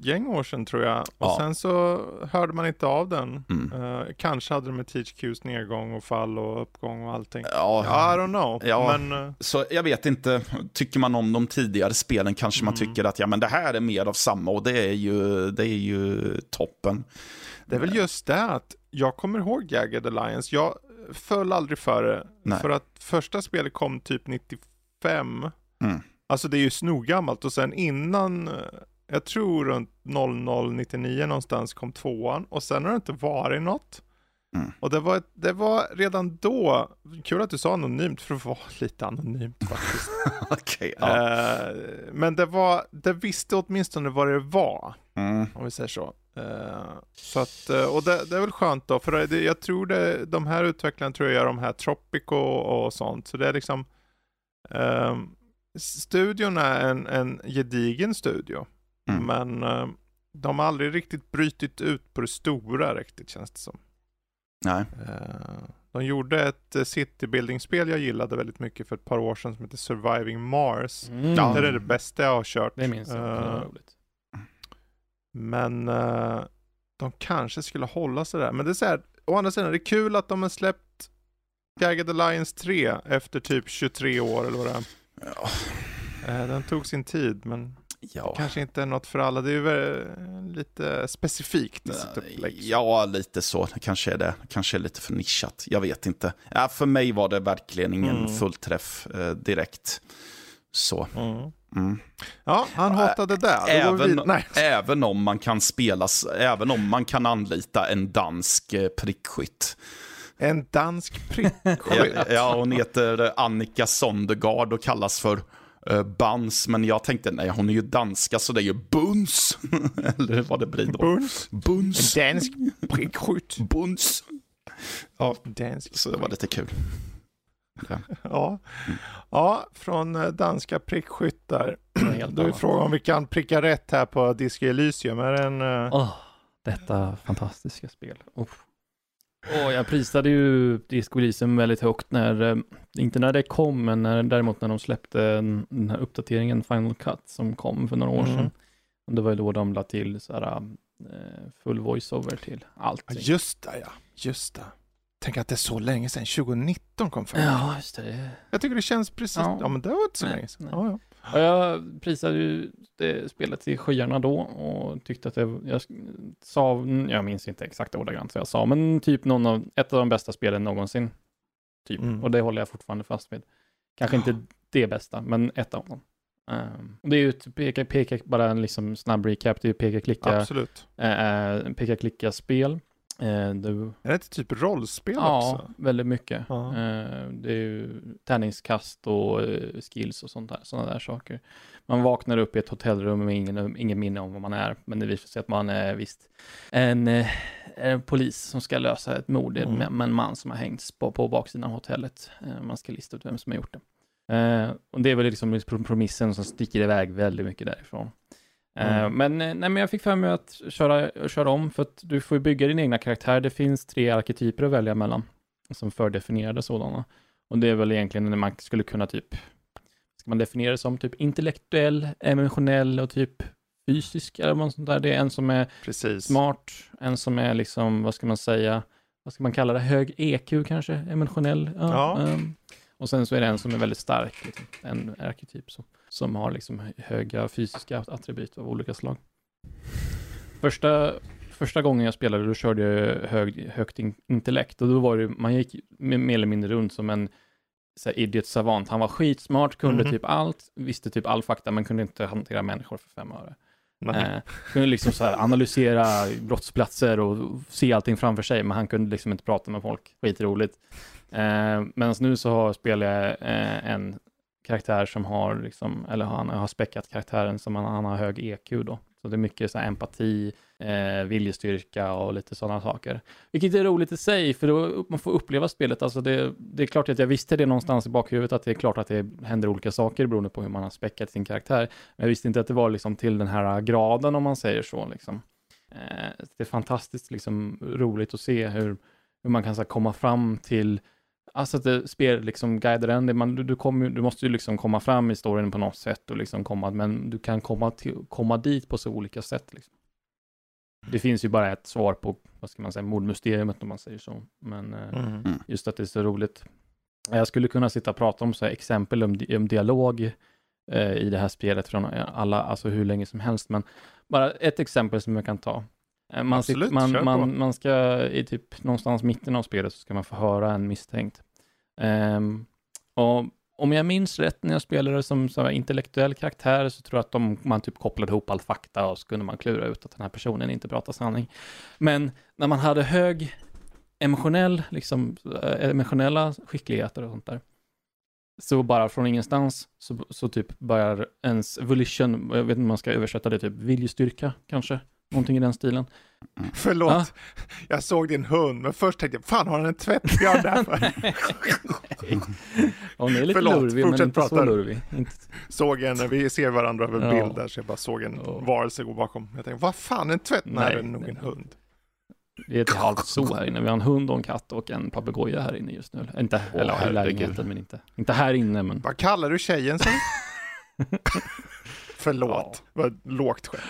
gäng år sedan tror jag. Och ja. sen så hörde man inte av den. Mm. Uh, kanske hade det med THQs nedgång och fall och uppgång och allting. Ja, I don't know. Ja, men, uh... Så jag vet inte, tycker man om de tidigare spelen kanske man mm. tycker att ja, men det här är mer av samma och det är ju, det är ju toppen. Det är väl just det att jag kommer ihåg Jagged Alliance. Jag föll aldrig för det. Nej. För att första spelet kom typ 95. Mm. Alltså det är ju snogammalt och sen innan eh, jag tror runt 0099 någonstans kom tvåan och sen har det inte varit något. Mm. Och det var, det var redan då, kul att du sa anonymt för att vara lite anonymt faktiskt. okay, ja. uh, men det var, det visste åtminstone vad det var. Mm. Om vi säger så. Uh, så att, uh, och det, det, är väl skönt då, för det, jag tror det, de här utvecklarna tror jag gör de här Tropico och, sånt. Så det är liksom, studion är en, en gedigen studio. Mm. Men uh, de har aldrig riktigt brytit ut på det stora riktigt känns det som. Nej. Uh, de gjorde ett uh, citybuilding-spel jag gillade väldigt mycket för ett par år sedan som heter Surviving Mars. Mm. Det är det bästa jag har kört. Det minns jag. Uh, men uh, de kanske skulle hålla sig där. Men det är så här, å andra sidan, det är kul att de har släppt Jagged Alliance 3 efter typ 23 år eller vad det är. Ja. Eh, den tog sin tid, men ja. kanske inte något för alla. Det är ju lite specifikt i sitt upplägg. Ja, lite så. Kanske är det. Kanske är lite för nischat. Jag vet inte. Ja, för mig var det verkligen ingen mm. fullträff eh, direkt. Så. Mm. Mm. Ja, han hatade det. Även, även om man kan spela, även om man kan anlita en dansk eh, prickskytt. En dansk prickskytt? ja, hon heter Annika Sondergaard och kallas för uh, Bans, men jag tänkte nej, hon är ju danska så det är ju Buns. Eller vad det blir då. Buns? Buns. En dansk prickskytt. Buns. Ja, dansk. Så det var lite kul. Ja. ja. ja, från eh, danska prickskyttar. Då är frågan om vi kan pricka rätt här på Disco Elysium. Är det en... Oh, detta fantastiska spel. Oh. Oh, jag prisade ju Disco Elysium väldigt högt när, eh, inte när det kom, men när, däremot när de släppte den här uppdateringen Final Cut som kom för några år mm. sedan. Och det var ju då de la till så här, full voiceover till allt. Just det, ja. Just det. Tänk att det är så länge sedan, 2019 kom fram. Ja, just det. Jag tycker det känns precis, ja, ja men det var inte så nej, länge sedan. Ja, ja. Och jag prisade ju det spelet till skyarna då och tyckte att det, jag sa, jag minns inte exakt ordagrant vad jag sa, men typ någon av, ett av de bästa spelen någonsin. Typ, mm. och det håller jag fortfarande fast vid. Kanske inte det bästa, men ett av dem. Um, det är ju ett peka, peka, bara en liksom snabb recap, det är ju peka-klicka, Absolut. Äh, peka-klicka-spel Eh, du... Är det inte typ rollspel ja, också? Ja, väldigt mycket. Ja. Eh, det är ju tärningskast och eh, skills och sånt där, sådana där saker. Man vaknar upp i ett hotellrum med ingen, ingen minne om vad man är, men det visar sig att man är visst en, en polis som ska lösa ett mord mm. med, med, en man som har hängts på, på baksidan av hotellet. Man ska lista ut vem som har gjort det. och det är väl liksom promissen som sticker iväg väldigt mycket därifrån. Eh, mm. Men, eh, nej, men jag fick för mig att köra, köra om, för att du får bygga din egna karaktär. Det finns tre arketyper att välja mellan, som fördefinierade sådana. Och det är väl egentligen när man skulle kunna typ, ska man definiera det som typ intellektuell, emotionell och typ fysisk eller något sånt där. Det är en som är Precis. smart, en som är liksom, vad ska man säga, vad ska man kalla det, hög EQ kanske, emotionell. Ja, ja. Um, och sen så är det en som är väldigt stark, liksom, en arketyp. Så som har liksom höga fysiska attribut av olika slag. Första, första gången jag spelade, då körde jag hög, högt intellekt och då var det, man gick mer eller mindre runt som en så här, idiot savant. Han var skitsmart, kunde mm -hmm. typ allt, visste typ all fakta, men kunde inte hantera människor för fem öre. Eh, kunde liksom så här analysera brottsplatser och se allting framför sig, men han kunde liksom inte prata med folk. Skitroligt. Eh, Medan nu så spelar jag eh, en karaktär som har, liksom, eller han har späckat karaktären som han, han har hög EQ då. Så det är mycket så här empati, eh, viljestyrka och lite sådana saker. Vilket är roligt i sig, för då man får uppleva spelet. Alltså det, det är klart att jag visste det någonstans i bakhuvudet, att det är klart att det händer olika saker beroende på hur man har späckat sin karaktär. Men jag visste inte att det var liksom till den här graden, om man säger så. Liksom. Eh, det är fantastiskt liksom, roligt att se hur, hur man kan så här, komma fram till Alltså att det spel liksom guidar en, man, du, du, kommer, du måste ju liksom komma fram i storyn på något sätt och liksom komma, men du kan komma, till, komma dit på så olika sätt. Liksom. Det finns ju bara ett svar på, vad ska man säga, mordmysteriet om man säger så. Men eh, mm. mm. just att det är så roligt. Jag skulle kunna sitta och prata om så exempel om, om dialog eh, i det här spelet från alla, alltså hur länge som helst, men bara ett exempel som jag kan ta. Eh, man, Absolut, sitter, man, man, man, ska i typ någonstans mitten av spelet så ska man få höra en misstänkt. Um, och om jag minns rätt när jag spelade som så intellektuell karaktär så tror jag att de, man typ kopplade ihop all fakta och så kunde man klura ut att den här personen inte pratar sanning. Men när man hade hög emotionell, liksom, eh, emotionella skickligheter och sånt där, så bara från ingenstans så, så typ börjar ens volition, jag vet inte om man ska översätta det, typ viljestyrka kanske, Någonting i den stilen. Förlåt, ja? jag såg din hund, men först tänkte jag, fan har han en tvättbjörn där för? Hon är lite Förlåt, lurvig, men inte prata. så lurvig. Inte... Såg en, vi ser varandra över ja. bild där, så jag bara såg en oh. varelse gå bakom. Jag tänkte, vad fan, en tvätt? Nej, det är nog en hund. Det är ett halvt zoo här inne. Vi har en hund och en katt och en papegoja här inne just nu. Inte, oh, eller i lägenheten, men inte, inte här inne. Men... Vad kallar du tjejen sen? Förlåt, ja. vad lågt skämt.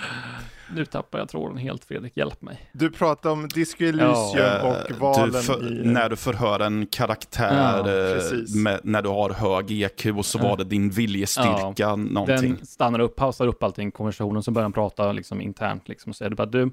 nu tappar jag tråden helt Fredrik, hjälp mig. Du pratar om Disco Elysium ja, och valen du för, i... När du förhör en karaktär ja, eh, med, när du har hög EQ och så var det din viljestyrka ja, någonting. Den stannar upp, pausar upp allting, konversationen, så börjar den prata liksom internt liksom och säger bara du,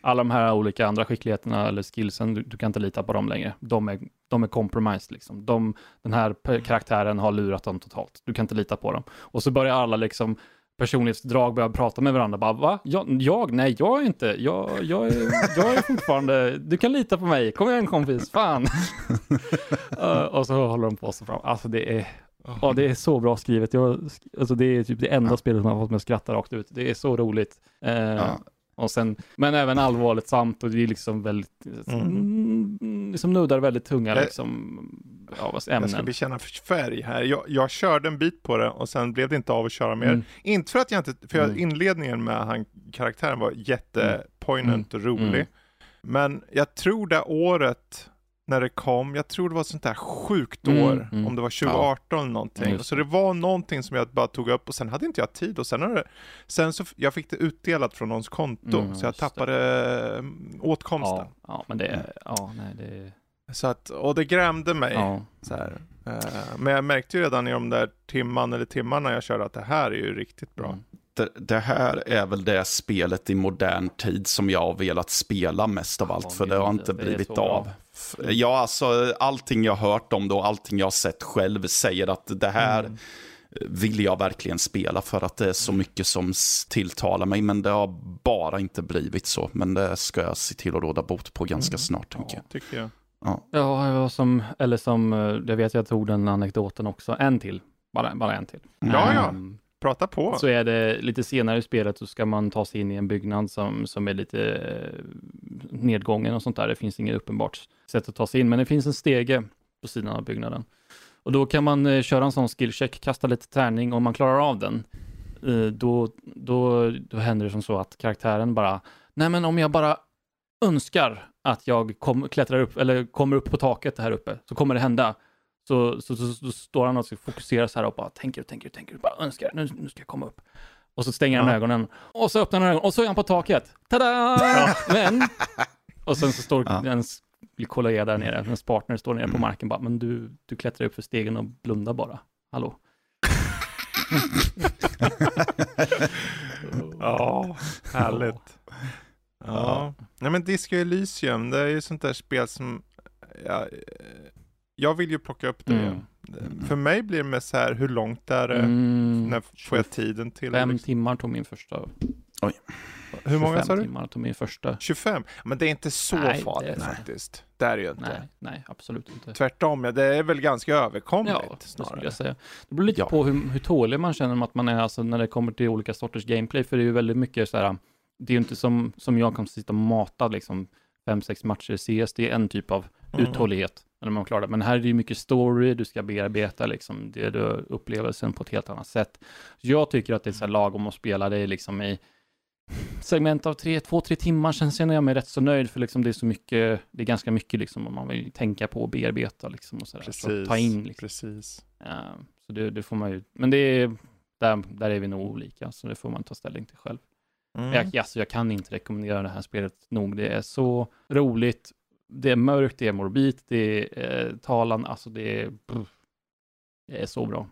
alla de här olika andra skickligheterna eller skillsen, du, du kan inte lita på dem längre. De är, de är compromised liksom. De, den här karaktären har lurat dem totalt. Du kan inte lita på dem. Och så börjar alla liksom personlighetsdrag börjar prata med varandra. Bara, va? Jag? jag? Nej, jag är inte. Jag, jag, är, jag är fortfarande... Du kan lita på mig. Kom igen kompis, fan. uh, och så håller de på så fram. Alltså det är... Ja, det är så bra skrivet. Jag, alltså det är typ det enda spelet som har fått mig att skratta rakt ut. Det är så roligt. Uh, ja. Och sen, men även allvarligt samt och det är liksom väldigt, mm. mm liksom nuddar väldigt tunga liksom, ja, ämnen. Jag ska bekänna färg här. Jag, jag körde en bit på det och sen blev det inte av att köra mer. Mm. Inte för att jag inte, för jag, mm. inledningen med han, karaktären var jättepoignant mm. och rolig. Mm. Men jag tror det året när det kom, jag tror det var sånt här sjukt mm, år, om det var 2018 ja. eller någonting. Så det var någonting som jag bara tog upp och sen hade inte jag tid och sen det, sen så, jag fick det utdelat från någons konto, så jag tappade det. Åtkomsten. Ja, ja, men det, ja, nej det... Så att, och det grämde mig. Ja. Så här. Eh, men jag märkte ju redan i de där timmarna eller timmarna jag körde att det här är ju riktigt bra. Det, det, här är väl det spelet i modern tid som jag har velat spela mest av allt, för det har inte blivit av. Ja, alltså allting jag har hört om det och allting jag har sett själv säger att det här mm. vill jag verkligen spela för att det är så mycket som tilltalar mig. Men det har bara inte blivit så. Men det ska jag se till att råda bot på ganska mm. snart, tänker jag. Tycker jag. Ja, ja som, eller som, eh, jag vet jag tog den anekdoten också, en till. Bara, bara en till. Ja, ja. Um, prata på. Så är det lite senare i spelet så ska man ta sig in i en byggnad som, som är lite eh, nedgången och sånt där. Det finns inget uppenbart sätt att ta sig in, men det finns en stege på sidan av byggnaden. Och då kan man eh, köra en sån skillcheck, kasta lite tärning och om man klarar av den, eh, då, då, då händer det som så att karaktären bara, nej men om jag bara önskar att jag kom, klättrar upp, eller kommer upp på taket här uppe, så kommer det hända. Så, så, så, så står han och fokuserar så här och bara tänker och tänker och tänker, bara önskar, nu, nu ska jag komma upp. Och så stänger han ja. ögonen, och så öppnar han ögonen, och så är han på taket. Tada! Ja. Men, och sen så står ja. ens kollega där nere, ens partner står nere på marken bara, men du, du klättrar upp för stegen och blundar bara. Hallå? ja, härligt. Ja. Nej men Disco Elysium, det är ju sånt där spel som, ja, jag vill ju plocka upp det. Mm. För mig blir det mest så här, hur långt är det? Mm, När får jag tiden till? Fem liksom? timmar tog min första. Oj. Hur många sa du? timmar tog min första. 25? Men det är inte så nej, farligt det faktiskt. Det är det ju inte. Nej, nej, absolut inte. Tvärtom, ja, det är väl ganska överkomligt ja, snarare. Det, jag säga. det beror lite ja. på hur, hur tålig man känner att man är, alltså när det kommer till olika sorters gameplay, för det är ju väldigt mycket så här, det är ju inte som, som jag kan sitta och mata liksom fem, sex matcher i CS, det är en typ av mm. uthållighet när man klarar det. Men här är det mycket story, du ska bearbeta liksom det du upplevelsen på ett helt annat sätt. Jag tycker att det är så här lagom att spela det liksom i segment av tre, två, tre timmar, sen känner jag mig rätt så nöjd för liksom det är så mycket, det är ganska mycket liksom om man vill tänka på och bearbeta liksom och sådär. Så ta in liksom. precis. Uh, så det, det, får man ju, men det är, där, där är vi nog olika, så det får man ta ställning till själv. Mm. Jag, alltså, jag kan inte rekommendera det här spelet nog, det är så roligt, det är mörkt, det är morbid, det är eh, talan, alltså det är, det är så bra.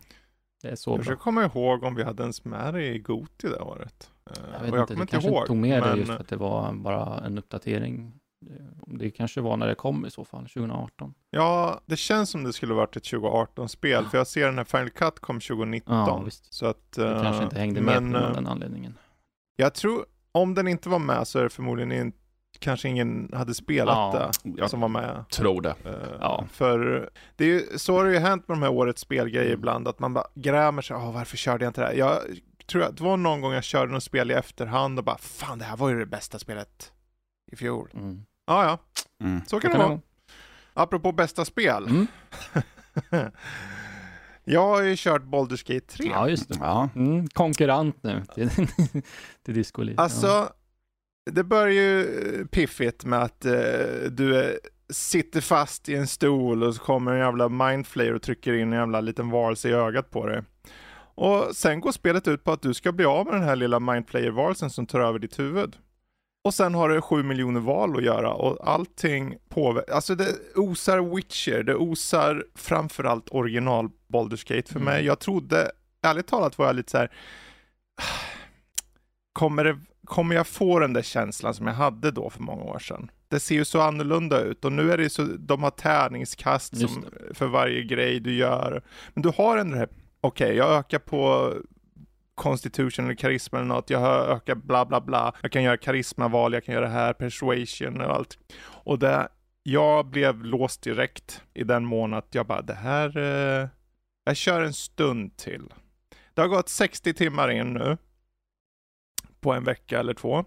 Det är så jag bra. försöker komma ihåg om vi hade ens med det i Goti det året. Jag vet och jag inte, du kanske ihåg, inte tog med men... det just för att det var bara en uppdatering. Det kanske var när det kom i så fall, 2018. Ja, det känns som det skulle varit ett 2018-spel, för jag ser den här Final Cut kom 2019. Ja. Så att, det kanske inte hängde men, med på den anledningen. Jag tror, om den inte var med så är det förmodligen inte kanske ingen hade spelat ja, det som var med. Tror det. Uh, ja. För det är ju, så har det ju hänt med de här årets spelgrejer mm. ibland, att man bara grämer sig, oh, varför körde jag inte det här? Jag tror att det var någon gång jag körde något spel i efterhand och bara, fan det här var ju det bästa spelet i fjol. Mm. Ah, ja, mm. så kan det, det vara. Apropå bästa spel. Mm. Jag har ju kört Baldur's Gate 3. Ja, just det. Ja. Mm, konkurrent nu till, till Disco Alltså, ja det börjar ju piffigt med att eh, du är, sitter fast i en stol och så kommer en jävla mindflayer och trycker in en jävla liten varelse i ögat på dig. Och sen går spelet ut på att du ska bli av med den här lilla mindplayer-varelsen som tar över ditt huvud. Och sen har du sju miljoner val att göra och allting påverkar, alltså det osar Witcher, det osar framförallt original Baldur's Gate för mm. mig. Jag trodde, ärligt talat var jag lite så här, kommer, det, kommer jag få den där känslan som jag hade då för många år sedan? Det ser ju så annorlunda ut och nu är det så, de har tärningskast som, för varje grej du gör. Men du har ändå det här, okej, okay, jag ökar på constitution eller karisma eller något, jag har ökat bla bla bla, jag kan göra karismaval, jag kan göra det här, persuasion och allt. Och det, jag blev låst direkt i den mån att jag bara, det här, eh, jag kör en stund till. Det har gått 60 timmar in nu, på en vecka eller två.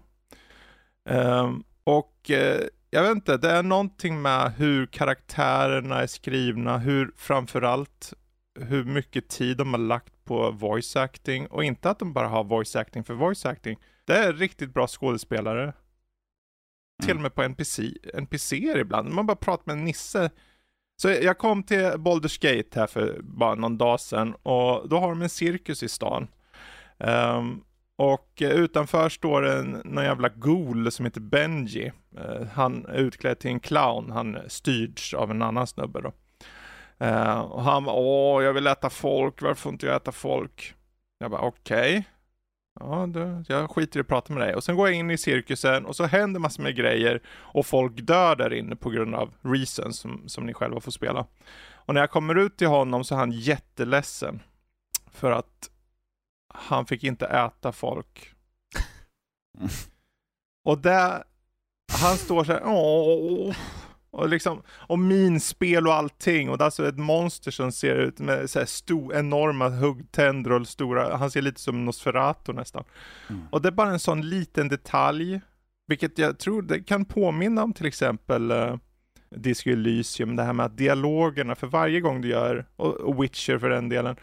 Um, och eh, jag vet inte, det är någonting med hur karaktärerna är skrivna, hur framförallt hur mycket tid de har lagt på voice acting och inte att de bara har voice acting för voice acting. Det är riktigt bra skådespelare. Mm. Till och med på NPC, NPCer ibland. Man bara pratar med nisse. Så jag kom till Baldur's Gate här för bara någon dag sedan och då har de en cirkus i stan. Um, och utanför står en någon jävla ghoul som heter Benji. Uh, han är utklädd till en clown, han styrs av en annan snubbe då. Uh, och han var, åh, jag vill äta folk, varför får inte jag äta folk? Jag bara, okej. Okay. Ja, du, jag skiter i att prata med dig. Och sen går jag in i cirkusen och så händer massor med grejer och folk dör där inne på grund av reasons som, som ni själva får spela. Och när jag kommer ut till honom så är han jätteledsen. För att han fick inte äta folk. och där, han står så här, åh. Och liksom, och minspel och allting. Och det är alltså ett monster som ser ut med så här stor, enorma huggtänder och stora, han ser lite som Nosferatu nästan. Mm. Och det är bara en sån liten detalj, vilket jag tror det kan påminna om till exempel uh, Disco Elysium, det här med att dialogerna för varje gång du gör, och, och Witcher för den delen,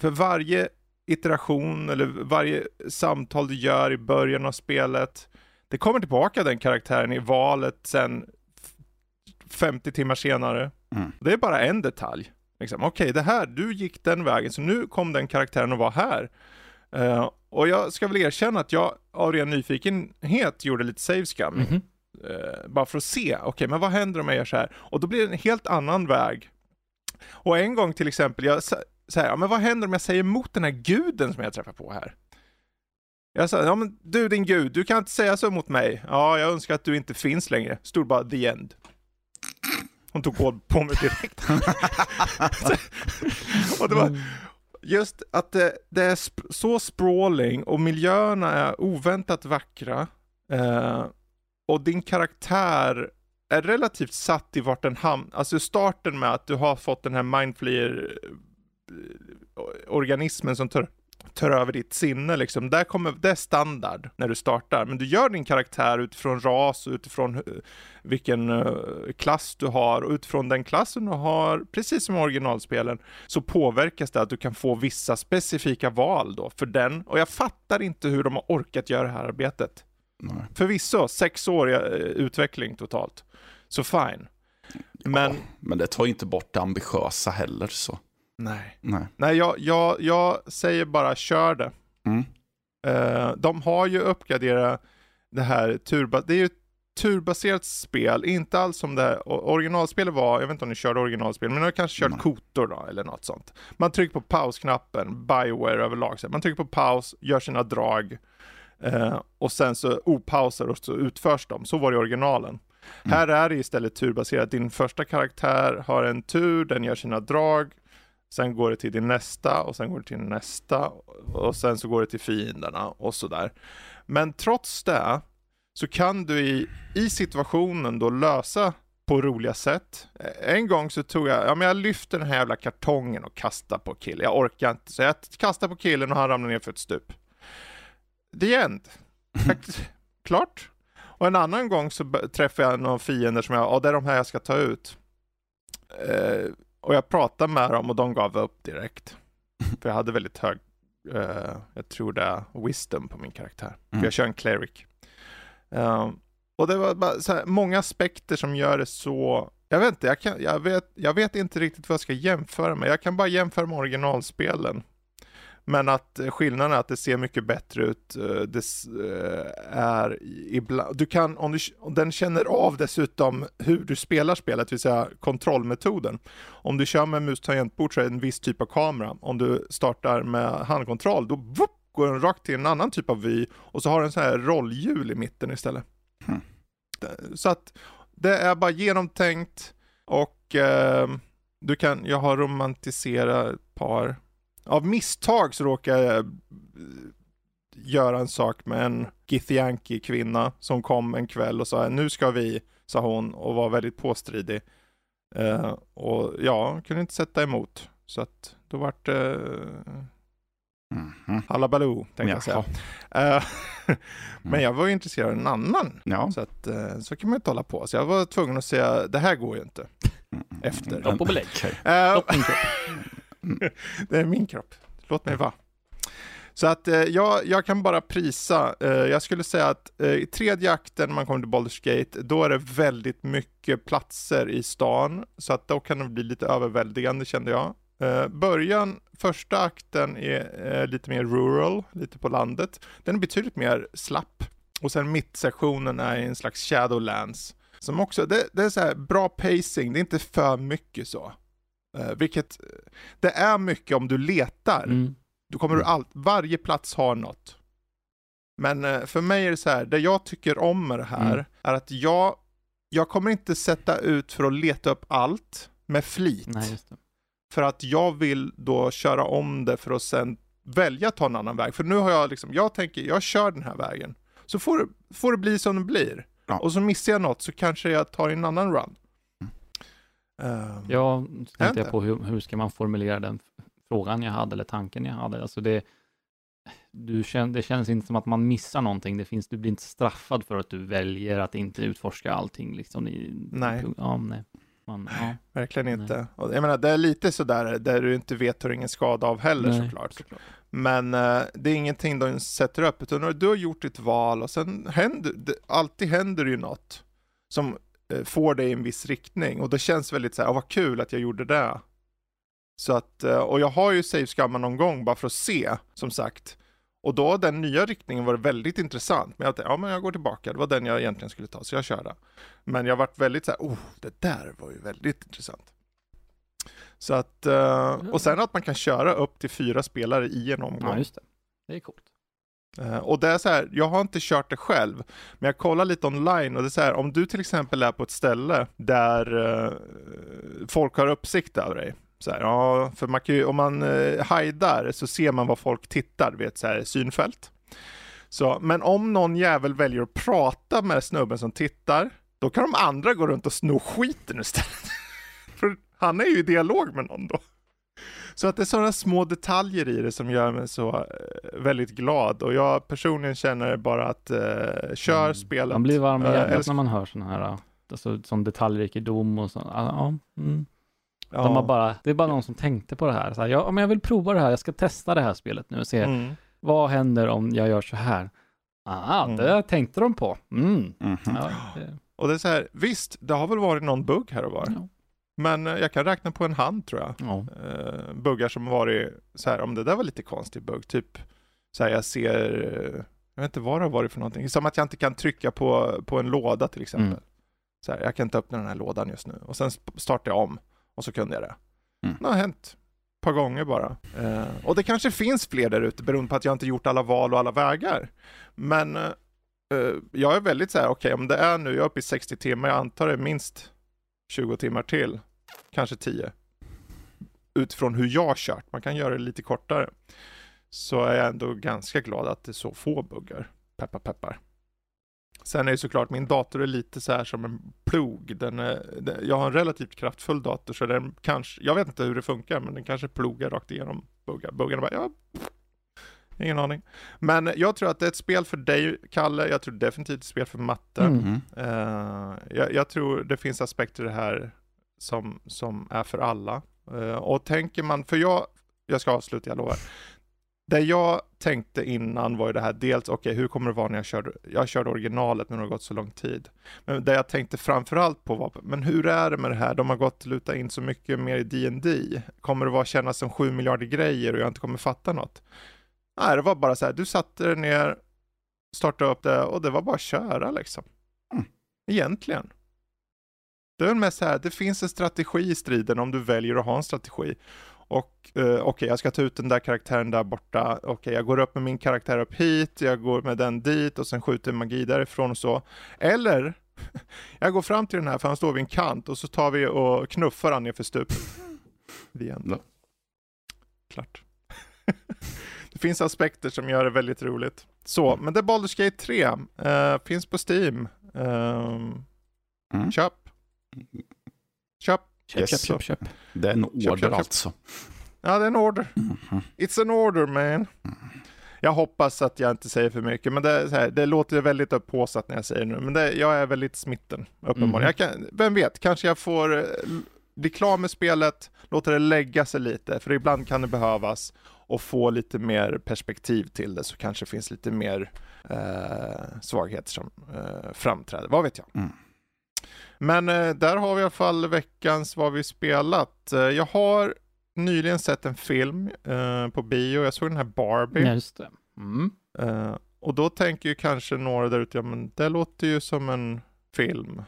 för varje iteration eller varje samtal du gör i början av spelet, det kommer tillbaka den karaktären i valet sen 50 timmar senare. Mm. Det är bara en detalj. Liksom, Okej, okay, det här, du gick den vägen, så nu kom den karaktären att vara här. Uh, och jag ska väl erkänna att jag av ren nyfikenhet gjorde lite save scamming. Mm -hmm. uh, bara för att se, okej, okay, men vad händer om jag gör så här? Och då blir det en helt annan väg. Och en gång till exempel, jag säger, ja men vad händer om jag säger emot den här guden som jag träffar på här? Jag sa, ja men du din gud, du kan inte säga så mot mig. Ja, jag önskar att du inte finns längre. Stod bara the end. Hon tog koll på mig direkt. och det var mm. just att det, det, är så sprawling och miljöerna är oväntat vackra. Eh, och din karaktär är relativt satt i vart den hamnar. Alltså starten med att du har fått den här mindflayer eh, organismen som tar tar över ditt sinne liksom. Där kommer, det är standard när du startar, men du gör din karaktär utifrån ras, utifrån vilken uh, klass du har och utifrån den klassen du har, precis som originalspelen, så påverkas det att du kan få vissa specifika val då för den. Och jag fattar inte hur de har orkat göra det här arbetet. Nej. Förvisso, sex år uh, utveckling totalt. Så fine. Men, ja, men det tar inte bort det ambitiösa heller så. Nej. Nej, Nej jag, jag, jag säger bara kör det. Mm. Uh, de har ju uppgraderat det här turba, det är ju ett turbaserat spel, inte alls som det här, originalspelet var, jag vet inte om ni körde originalspel, men ni har kanske kört mm. kotor då, eller något sånt. Man trycker på pausknappen, Bioware överlag, så man trycker på paus, gör sina drag, uh, och sen så opausar och så utförs de, så var det i originalen. Mm. Här är det istället turbaserat, din första karaktär har en tur, den gör sina drag, Sen går det till din nästa och sen går det till nästa och sen så går det till fienderna och sådär. Men trots det så kan du i, i situationen då lösa på roliga sätt. En gång så tog jag, ja men jag lyfte den här jävla kartongen och kastade på killen. Jag orkar inte, så jag kastade på killen och han ramlade ner för ett stup. The end. Klart. Och en annan gång så träffade jag några fiender som jag, ja det är de här jag ska ta ut. Eh, och jag pratade med dem och de gav upp direkt. För jag hade väldigt hög, uh, jag tror det är wisdom på min karaktär. Mm. För jag kör en cleric. Um, och det var bara så här, många aspekter som gör det så, jag vet inte, jag, kan, jag, vet, jag vet inte riktigt vad jag ska jämföra med. Jag kan bara jämföra med originalspelen. Men att skillnaden är att det ser mycket bättre ut. Eh, det eh, är ibland, du kan, om, du, om den känner av dessutom hur du spelar spelet, det vill säga kontrollmetoden. Om du kör med mus tangentbord så är det en viss typ av kamera. Om du startar med handkontroll, då whoop, går den rakt till en annan typ av vy och så har den så här rollhjul i mitten istället. Mm. Så att det är bara genomtänkt och eh, du kan, jag har romantiserat ett par av misstag så råkar jag eh, göra en sak med en Githyanki kvinna som kom en kväll och sa nu ska vi, sa hon och var väldigt påstridig. Uh, och ja, kunde inte sätta emot. Så att då vart det uh, mm -hmm. Hallabaloo, tänkte jag säga. Uh, men jag var ju intresserad av en annan. Ja. Så, att, uh, så kan man inte hålla på. Så jag var tvungen att säga, det här går ju inte. Mm, mm, Efter. Stopp och belägg. det är min kropp. Låt mig vara. Så att eh, jag, jag kan bara prisa. Eh, jag skulle säga att eh, i tredje akten när man kommer till Baldur's Gate, då är det väldigt mycket platser i stan. Så att då kan det bli lite överväldigande kände jag. Eh, början, första akten är eh, lite mer rural, lite på landet. Den är betydligt mer slapp. Och sen mittsektionen är en slags shadowlands. Som också, det, det är så här bra pacing, det är inte för mycket så. Uh, vilket, det är mycket om du letar. Mm. Då kommer du mm. allt, varje plats har något. Men uh, för mig är det så här, det jag tycker om med det här mm. är att jag, jag kommer inte sätta ut för att leta upp allt med flit. Nej, för att jag vill då köra om det för att sen välja att ta en annan väg. För nu har jag liksom, jag tänker, jag kör den här vägen. Så får, får det bli som det blir. Ja. Och så missar jag något så kanske jag tar en annan run. Um, ja, tänkte jag på hur, hur ska man formulera den frågan jag hade eller tanken jag hade. Alltså det, du känner, det känns inte som att man missar någonting. Det finns, du blir inte straffad för att du väljer att inte utforska allting. Liksom i, nej. Ja, nej. Man, ja. Verkligen inte. Och jag menar, det är lite sådär där du inte vet hur ingen skada av heller nej, såklart. såklart. Men uh, det är ingenting de sätter upp, utan du har gjort ditt val och sen händer, det, alltid händer ju något som får dig i en viss riktning och det känns väldigt så här, oh, vad kul att jag gjorde det. Så att, eh, och jag har ju save någon gång bara för att se, som sagt. Och då den nya riktningen var väldigt intressant. Men jag tänkte, ja men jag går tillbaka, det var den jag egentligen skulle ta, så jag körde. Men jag varit väldigt så här, oh, det där var ju väldigt intressant. Så att, eh, och sen att man kan köra upp till fyra spelare i en omgång. Ja, just det. Det är coolt. Eh, och det är så här, jag har inte kört det själv, men jag kollar lite online och det är så här, om du till exempel är på ett ställe där eh, folk har uppsikt över dig, så här, ja, för man kan ju, om man uh, hajdar så ser man vad folk tittar vid ett så här synfält. Så, men om någon jävel väljer att prata med snubben som tittar, då kan de andra gå runt och sno skiten istället. för han är ju i dialog med någon då. Så att det är sådana små detaljer i det som gör mig så eh, väldigt glad och jag personligen känner bara att eh, kör mm. spelet. Man blir varm i eh, hjärtat när man hör sådana här, alltså, som detaljrikedom och så. Ja, mm. Ja. De har bara, det är bara någon som tänkte på det här. Så här ja, men jag vill prova det här, jag ska testa det här spelet nu och se mm. vad händer om jag gör så här. Ah, mm. det tänkte de på. Mm. -hmm. Ja, det... Och det är så här, visst, det har väl varit någon bugg här och var. Ja. Men eh, jag kan räkna på en hand tror jag. Ja. Uh, buggar som varit så här, om det där var lite konstig bugg, typ så här, jag ser, jag vet inte vad det har varit för någonting, som att jag inte kan trycka på, på en låda till exempel. Mm. Så här, jag kan inte öppna den här lådan just nu. Och sen startar jag om och så kunde jag det. Mm. Det har hänt ett par gånger bara. Uh, och det kanske finns fler där ute beroende på att jag inte gjort alla val och alla vägar. Men uh, jag är väldigt så här, okej okay, om det är nu, jag är uppe i 60 timmar, jag antar det minst 20 timmar till, kanske 10. Utifrån hur jag kört, man kan göra det lite kortare. Så är jag ändå ganska glad att det är så få buggar. Peppar peppar. Sen är det såklart, min dator är lite så här som en plog. Den är, den, jag har en relativt kraftfull dator så den kanske, jag vet inte hur det funkar, men den kanske plogar rakt igenom buggar. Buggarna bara, ja, Ingen aning. Men jag tror att det är ett spel för dig, Kalle. Jag tror definitivt ett spel för matte. Mm. Uh, jag, jag, tror det finns aspekter i det här som, som är för alla. Uh, och tänker man, för jag, jag ska avsluta, jag lovar. det jag tänkte innan var ju det här, dels okej, okay, hur kommer det vara när jag körde, jag körde originalet men det har gått så lång tid. Men det jag tänkte framförallt på var, men hur är det med det här? De har gått luta in så mycket mer i D&D. Kommer det vara kännas som sju miljarder grejer och jag inte kommer fatta något? Nej, det var bara så här, du satte dig ner, startade upp det och det var bara att köra liksom. Mm. Egentligen. Det är mest så här, det finns en strategi i striden om du väljer att ha en strategi. Och uh, okej, okay, jag ska ta ut den där karaktären där borta. Okej, okay, jag går upp med min karaktär upp hit, jag går med den dit och sen skjuter magi därifrån och så. Eller, jag går fram till den här för han står vid en kant och så tar vi och knuffar han nerför stupet. The end. Klart. det finns aspekter som gör det väldigt roligt. Så, mm. men det är Baldur's Gate 3. Uh, eh, finns på Steam. Uh, mm. Köp. Köp. Köp, yes. köp, köp, köp. Det är en order köp, köp, alltså. Ja, det är en order. Mm -hmm. It's an order man. Mm. Jag hoppas att jag inte säger för mycket, men det, här, det låter väldigt upphåsat när jag säger det nu. Men det, jag är väldigt smitten, uppenbarligen. Mm. Kan, vem vet, kanske jag får eh, bli klar med spelet, låta det lägga sig lite, för ibland kan det behövas, och få lite mer perspektiv till det, så kanske det finns lite mer eh, svagheter som eh, framträder. Vad vet jag? Mm. Men eh, där har vi i alla fall veckans vad vi spelat. Eh, jag har nyligen sett en film eh, på bio. Jag såg den här Barbie. Just det. Mm. Eh, och då tänker ju kanske några där ute, ja men det låter ju som en film.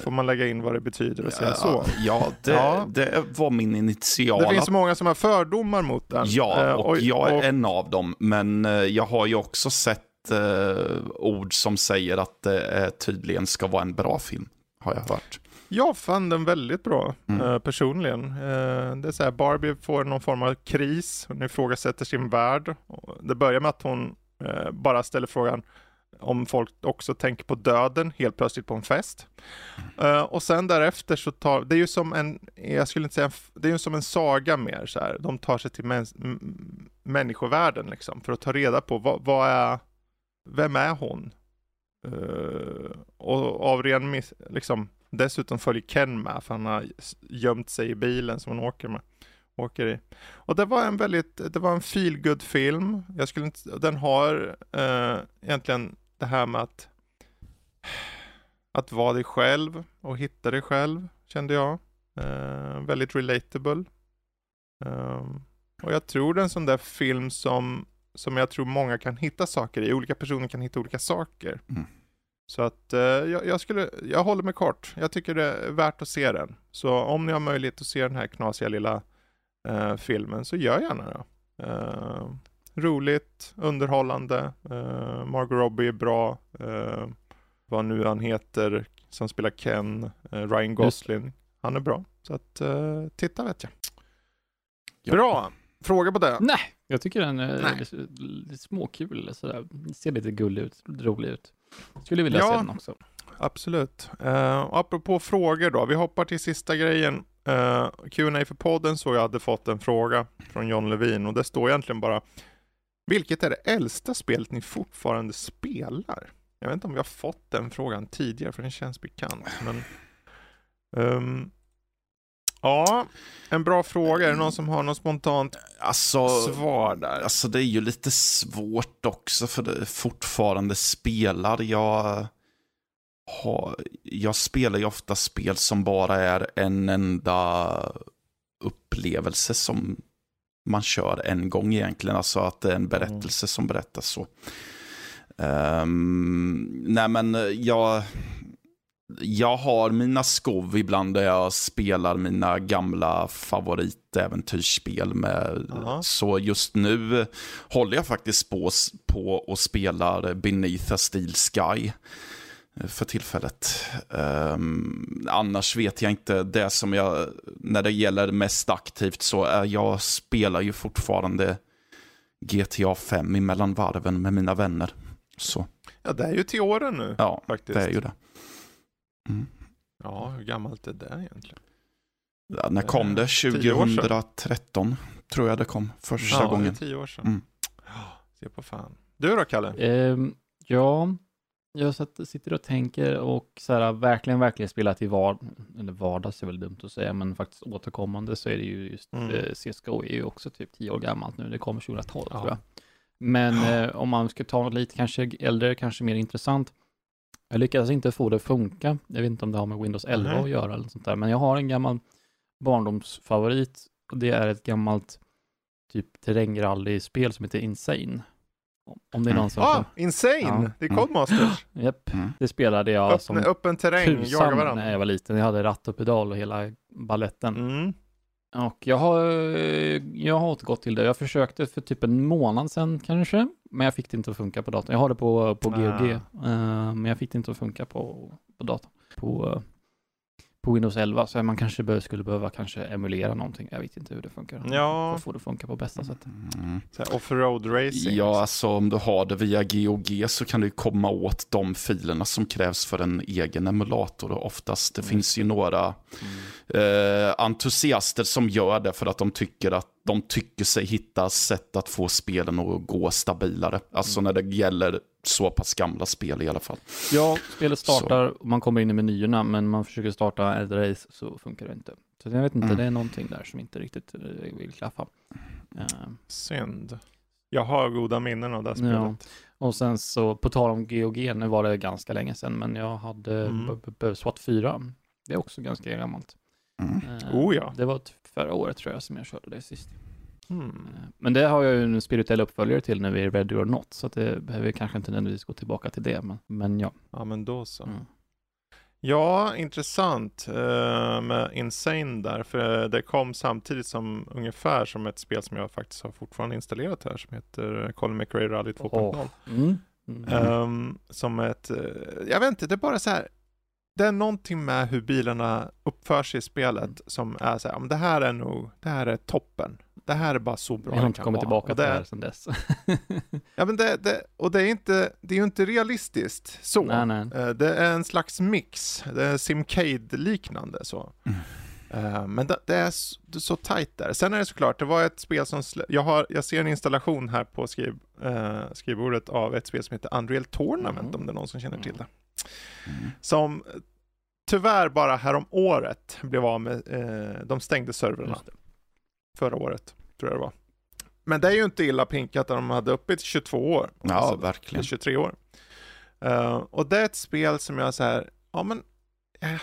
Får man lägga in vad det betyder och säga ja, så? Ja det, ja, det var min initiala... Det finns många som har fördomar mot den. Ja, och, och jag är och... en av dem. Men jag har ju också sett eh, ord som säger att det eh, tydligen ska vara en bra film, har jag hört. Jag fann den väldigt bra mm. eh, personligen. Eh, det är så här, Barbie får någon form av kris, hon ifrågasätter sin värld. Det börjar med att hon eh, bara ställer frågan om folk också tänker på döden helt plötsligt på en fest. Uh, och sen därefter så tar, det är ju som en, jag skulle inte säga, det är ju som en saga mer så här. De tar sig till mäns, människovärlden liksom för att ta reda på vad, vad är vem är hon? Uh, och av ren miss, liksom, dessutom följer Ken med för han har gömt sig i bilen som hon åker med. Åker i. Och det var en väldigt, det var en feel film. Jag skulle inte, den har uh, egentligen det här med att att vara dig själv och hitta dig själv, kände jag. Uh, väldigt relatable. Um, och jag tror det är en sån där film som som jag tror många kan hitta saker i. Olika personer kan hitta olika saker. Mm. Så att eh, jag, jag, skulle, jag håller mig kort. Jag tycker det är värt att se den. Så om ni har möjlighet att se den här knasiga lilla eh, filmen så gör gärna det. Roligt, underhållande, eh, Margot Robbie är bra, eh, vad nu han heter som spelar Ken, eh, Ryan Gosling, han är bra. Så att eh, titta vet jag. Bra, fråga på det? Nej, jag tycker den är lite, lite småkul, sådär. ser lite gullig ut, rolig ut. Skulle vilja ja, se den också. Absolut. Uh, apropå frågor då, vi hoppar till sista grejen. Uh, Q&A för podden så jag hade fått en fråga från John Levin och det står egentligen bara Vilket är det äldsta spelet ni fortfarande spelar? Jag vet inte om vi har fått den frågan tidigare för den känns bekant. Men, um, Ja, en bra fråga. Är det någon som har något spontant alltså, svar där? Alltså det är ju lite svårt också för det fortfarande spelar. Jag, har, jag spelar ju ofta spel som bara är en enda upplevelse som man kör en gång egentligen. Alltså att det är en berättelse som berättas så. Um, nej men jag, jag har mina skov ibland där jag spelar mina gamla favoritäventyrsspel med. Uh-huh. Så just nu håller jag faktiskt på, på och spelar Beneath a Steel Sky eh, för tillfället. Um, annars vet jag inte, det som jag, när det gäller mest aktivt så är jag spelar ju fortfarande GTA 5 emellan varven med mina vänner. Så. Ja, det är ju till åren nu. Ja, faktiskt. det är ju det. Mm. Ja, hur gammalt är det egentligen? Ja, när kom det? 2013 tror jag det kom första ja, gången. Ja, tio år sedan. Mm. Se på fan. Du då, Kalle? Um, ja, jag sitter och tänker och så här, verkligen, verkligen spela till vard eller vardags är väl dumt att säga, men faktiskt återkommande så är det ju just mm. eh, CSGO är ju också typ tio år gammalt nu, det kom 2012 ja. tror jag. Men eh, om man ska ta något lite kanske äldre, kanske mer intressant, jag lyckades inte få det att funka. Jag vet inte om det har med Windows 11 mm. att göra eller sånt där, men jag har en gammal barndomsfavorit och det är ett gammalt typ terrängrally-spel som heter Insane. Om det är någon som... Ah, Insane! Ja. Det är Codemasters. Mm. Japp, mm. det spelade jag Öppna, som öppen terräng, jaga varandra. när jag var liten. Jag hade ratt och pedal och hela balletten. Mm. Och jag har, jag har återgått till det. Jag försökte för typ en månad sedan kanske, men jag fick det inte att funka på datorn. Jag har det på, på GOG, uh, eh, men jag fick det inte att funka på, på datorn. På, på Windows 11, så man kanske bör, skulle behöva kanske emulera någonting. Jag vet inte hur det funkar. Ja. För att få det att funka på bästa sätt. Mm. Offroad racing. Ja, alltså om du har det via GOG så kan du komma åt de filerna som krävs för en egen emulator. Och oftast, det mm. finns ju några mm. eh, entusiaster som gör det för att de tycker att de tycker sig hitta sätt att få spelen att gå stabilare. Alltså mm. när det gäller så pass gamla spel i alla fall. Ja, spelet startar och man kommer in i menyerna, men man försöker starta ett race så funkar det inte. Så jag vet inte, mm. det är någonting där som inte riktigt eh, vill klaffa. Uh. Synd. Jag har goda minnen av det spelet. Ja. Och sen så, på tal om GOG, nu var det ganska länge sedan, men jag hade mm. SWAT 4. Det är också ganska gammalt. Mm. Uh, oh ja. Det var förra året tror jag som jag körde det sist. Mm. Men det har jag ju en spirituell uppföljare till när vi är ready or not, så att det behöver kanske inte nödvändigtvis gå tillbaka till det, men, men ja. Ja, men då så. Mm. Ja, intressant uh, med Insane där, för det kom samtidigt som ungefär som ett spel som jag faktiskt har fortfarande installerat här som heter Colin McRae Rally 2.0. Oh. Mm. Mm. Um, som ett, jag vet inte, det är bara så här, det är någonting med hur bilarna uppför sig i spelet mm. som är så här, det här är nog, det här är toppen det här är bara så bra Jag har inte kommit tillbaka till det här sedan dess. ja, men det, det, och det är, inte, det är ju inte realistiskt så. Nej, nej. Eh, det är en slags mix, det är Simcade-liknande så. Mm. Uh, men det, det, är så, det är så tajt där. Sen är det såklart, det var ett spel som, jag, har, jag ser en installation här på skriv, uh, skrivbordet av ett spel som heter Unreal Tournament, mm. om det är någon som känner till det. Mm. Som tyvärr bara härom året blev av med, uh, de stängde servrarna förra året, tror jag det var. Men det är ju inte illa pinkat att de hade uppe i 22 år. Ja, alltså, verkligen. 23 år. Uh, och det är ett spel som jag så här, ja men, uh,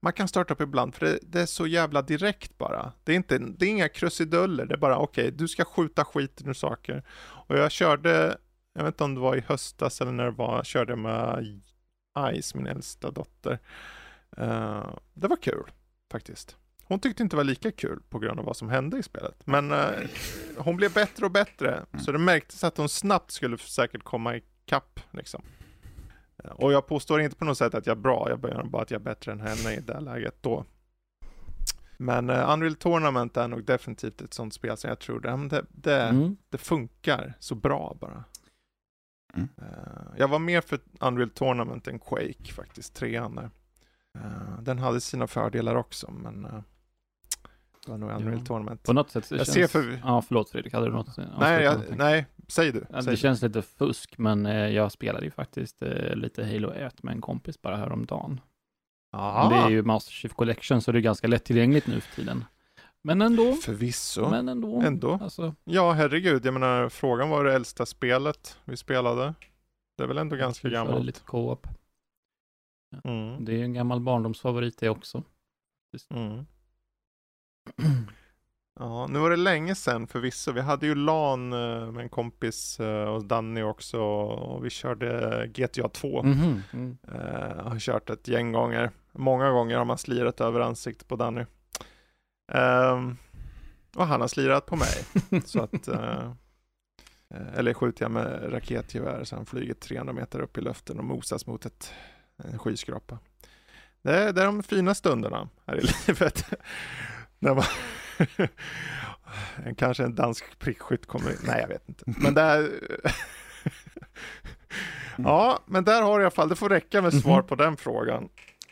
man kan starta upp ibland för det, det, är så jävla direkt bara. Det är, inte, det är inga krusiduller, det är bara okej, okay, du ska skjuta skiten ur saker. Och jag körde, jag vet inte om det var i höstas eller när det var, körde med Ice, min äldsta dotter. Uh, det var kul faktiskt. Hon tyckte inte det var lika kul på grund av vad som hände i spelet. Men eh, hon blev bättre och bättre. Mm. Så det märktes att hon snabbt skulle säkert komma ikapp. Liksom. Eh, och jag påstår inte på något sätt att jag är bra. Jag menar bara att jag är bättre än henne i det läget då. Men uh, Unreal Tournament är nog definitivt ett sånt spel som jag tror det, det, det, mm. det funkar så bra bara. Mm. Uh, jag var mer för Unreal Tournament än Quake faktiskt, trean där. Uh, den hade sina fördelar också, men det var nog Unreal ja. Tournament. På något sätt. jag känns... ser för... Ja, förlåt Fredrik, hade du något? Nej, jag, nej, säg du. Säg det du. känns lite fusk, men eh, jag spelade ju faktiskt eh, lite Halo 1 med en kompis bara häromdagen. Aha. Det är ju Master Chief Collection, så det är ganska lättillgängligt nu för tiden. Men ändå. Förvisso. Men ändå. ändå. Alltså. Ja, herregud. Jag menar, frågan var det äldsta spelet vi spelade. Det är väl ändå ganska gammalt. lite co-op. Mm. Det är en gammal barndomsfavorit det också. Mm. Ja, nu var det länge sedan förvisso. Vi hade ju LAN eh, med en kompis eh, och Danny också och vi körde GTA 2. Mm -hmm. mm. Uh, har kört ett gäng gånger. Många gånger har man slirat över ansiktet på Danny. Uh, och han har slirat på mig. så att, uh, eller skjuter jag med raketgevär så han flyger 300 meter upp i luften och mosas mot ett, en skyskrapa. Det är, det är de fina stunderna här i livet. När man Kanske en dansk prickskytt kommer Nej, jag vet inte. Men där... ja, men där har jag i alla fall, det får räcka med svar mhm. på den frågan.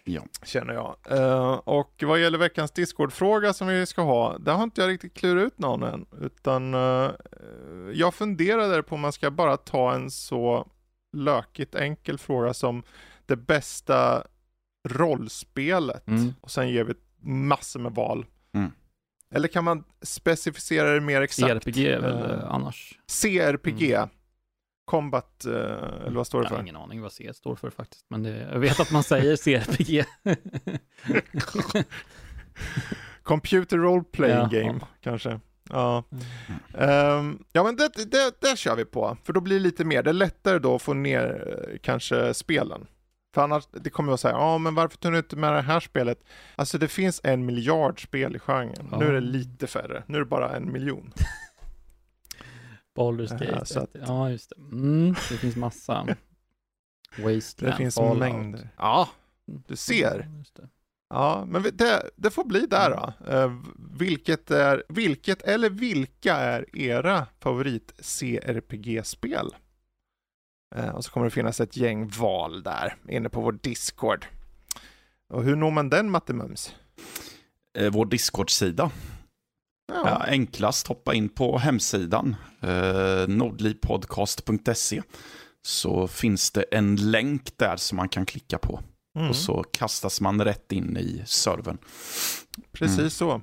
Ja. Känner jag. Uh, och vad gäller veckans Discord-fråga som vi ska ha, där har inte jag riktigt klurat ut någon än. Utan uh, jag funderade på om man ska bara ta en så lökigt enkel fråga som det bästa rollspelet Mm. och sen ger vi massor med val. Mm. Eller kan man specificera det mer exakt? CRPG är väl eh, annars. CRPG. Combat, eh, eller vad står det Jag har för? ingen aning vad C står för faktiskt, men det, jag vet att man säger CRPG. Computer Role Playing Ja. Game, kanske. Ja. Mm. Ehm, ja men det, det, det kör vi på, för då blir det lite mer, det är lättare då att få ner eh, kanske spelen. För annars, det kommer jag säga, ja men varför tar du inte med det här spelet? Alltså det finns en miljard spel i genren, Ja. nu är det lite färre, nu är det bara en miljon. Baldur's Ja, Gate. så att- Ja, just det. Mm, det finns massa. Wasteland, Det finns Fallout. mängder. Ja, du ser. Mm, just det. Ja, men det, det får bli där då. Eh, vilket, är, vilket eller vilka är era favorit CRPG-spel? Eh, och så kommer det finnas ett gäng val där inne på vår Discord. Och hur når man den Matte Mums? Eh, Vår Discord-sida. Ja, enklast hoppa in på hemsidan, eh, nordlivpodcast.se. Så finns det en länk där som man kan klicka på. Mm, Och så kastas man rätt in i servern. precis mm. så.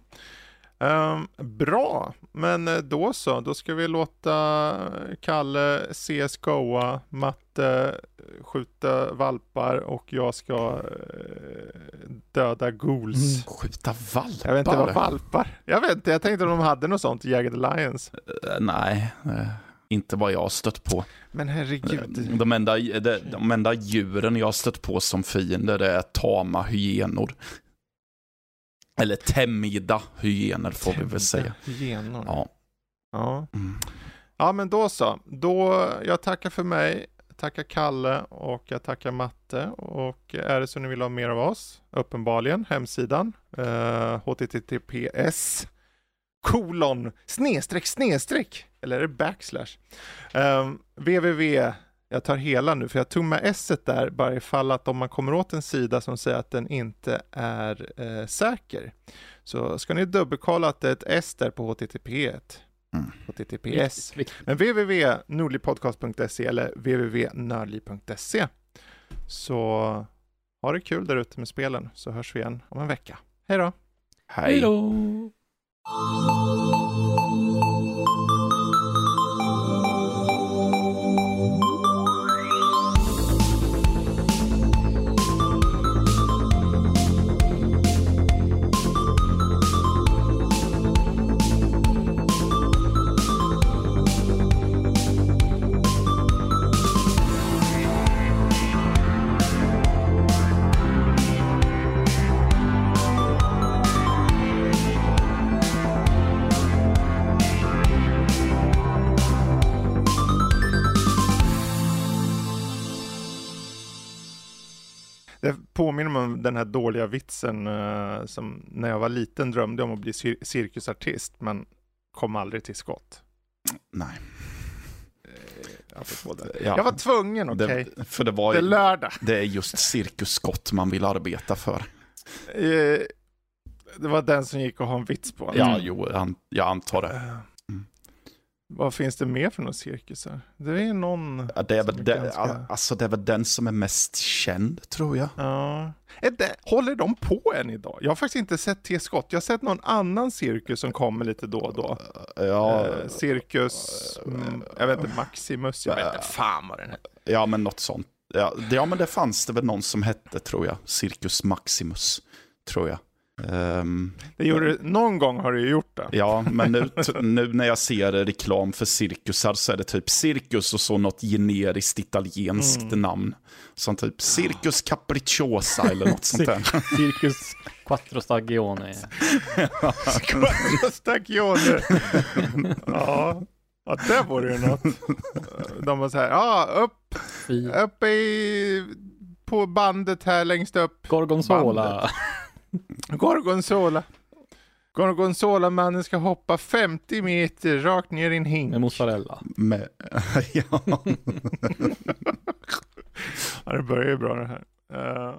Ehm, bra, men eh, då så. Då ska vi låta Kalle CSGOa, Matte eh, skjuta valpar och jag ska eh, döda ghouls. Mm. Skjuta valpar? Jag vet inte vad valpar. Jag vet inte, jag tänkte om de hade något sånt, Jagged Alliance. Eh, Nej, eh, inte vad jag har stött på. Men herregud. De enda, de, de enda djuren jag har stött på som fiender det är tama hyenor. Eller tämjda hyener får vi väl säga. Hyenor. Ja. Ja. Mm. ja, men då så. Då, jag tackar för mig, tackar Kalle och jag tackar Matte. Och är det så ni vill ha mer av oss, uppenbarligen, hemsidan, eh, https kolon snedstreck snedstreck, eller är det backslash? Um, www, jag tar hela nu för jag tog med s där bara ifall att om man kommer åt en sida som säger att den inte är eh, säker. Så ska ni dubbelkolla att det är ett s där på http. Mm. https. Viktigt. Men www.nordlipodcast.se eller www.nördliv.se. Så ha det kul där ute med spelen så hörs vi igen om en vecka. Hej då! Hej. Hej då! Den här dåliga vitsen eh, som när jag var liten drömde om att bli cir- cirkusartist men kom aldrig till skott. Nej. Eh. Ja. Jag var tvungen, okej? Det, för det var Det är lördag. det är just cirkusskott man vill arbeta för. Eh, det var den som gick att ha en vits på. Ja, Mm. jo, an- jag antar det. Eh. Vad finns det mer för några cirkusar? Det är någon... Ja, det, är väl den, ganska- alltså, det är väl den som är mest känd, tror jag. Ja. Det, håller de på än idag? Jag har faktiskt inte sett T. Skott. Jag har sett någon annan cirkus som kommer lite då och då. Ja, Eh, cirkus, mm, jag vet inte, Maximus, jag vet inte fan vad den heter. ja men något sånt. Ja, det- ja, men det fanns det väl någon som hette, tror jag. Cirkus Maximus, tror jag. Ehm, Det gjorde, det- någon gång har du gjort det. ja, men nu, nu när jag ser reklam för cirkusar så är det typ cirkus och så något generiskt italienskt Mm. namn. Som typ Cirkus Capricciosa eller något sånt där. Cirkus Quattro Stagione. Stacchione. ja. ja, det vore ju något. De var så här, ja, upp, Fy. upp i, på bandet här längst upp. Gorgonzola. Gorgonzola. Gorgonzola-mannen ska hoppa 50 meter rakt ner i en hink. Med mozzarella. Med, ja. Ja, det börjar ju bra det här. Eh,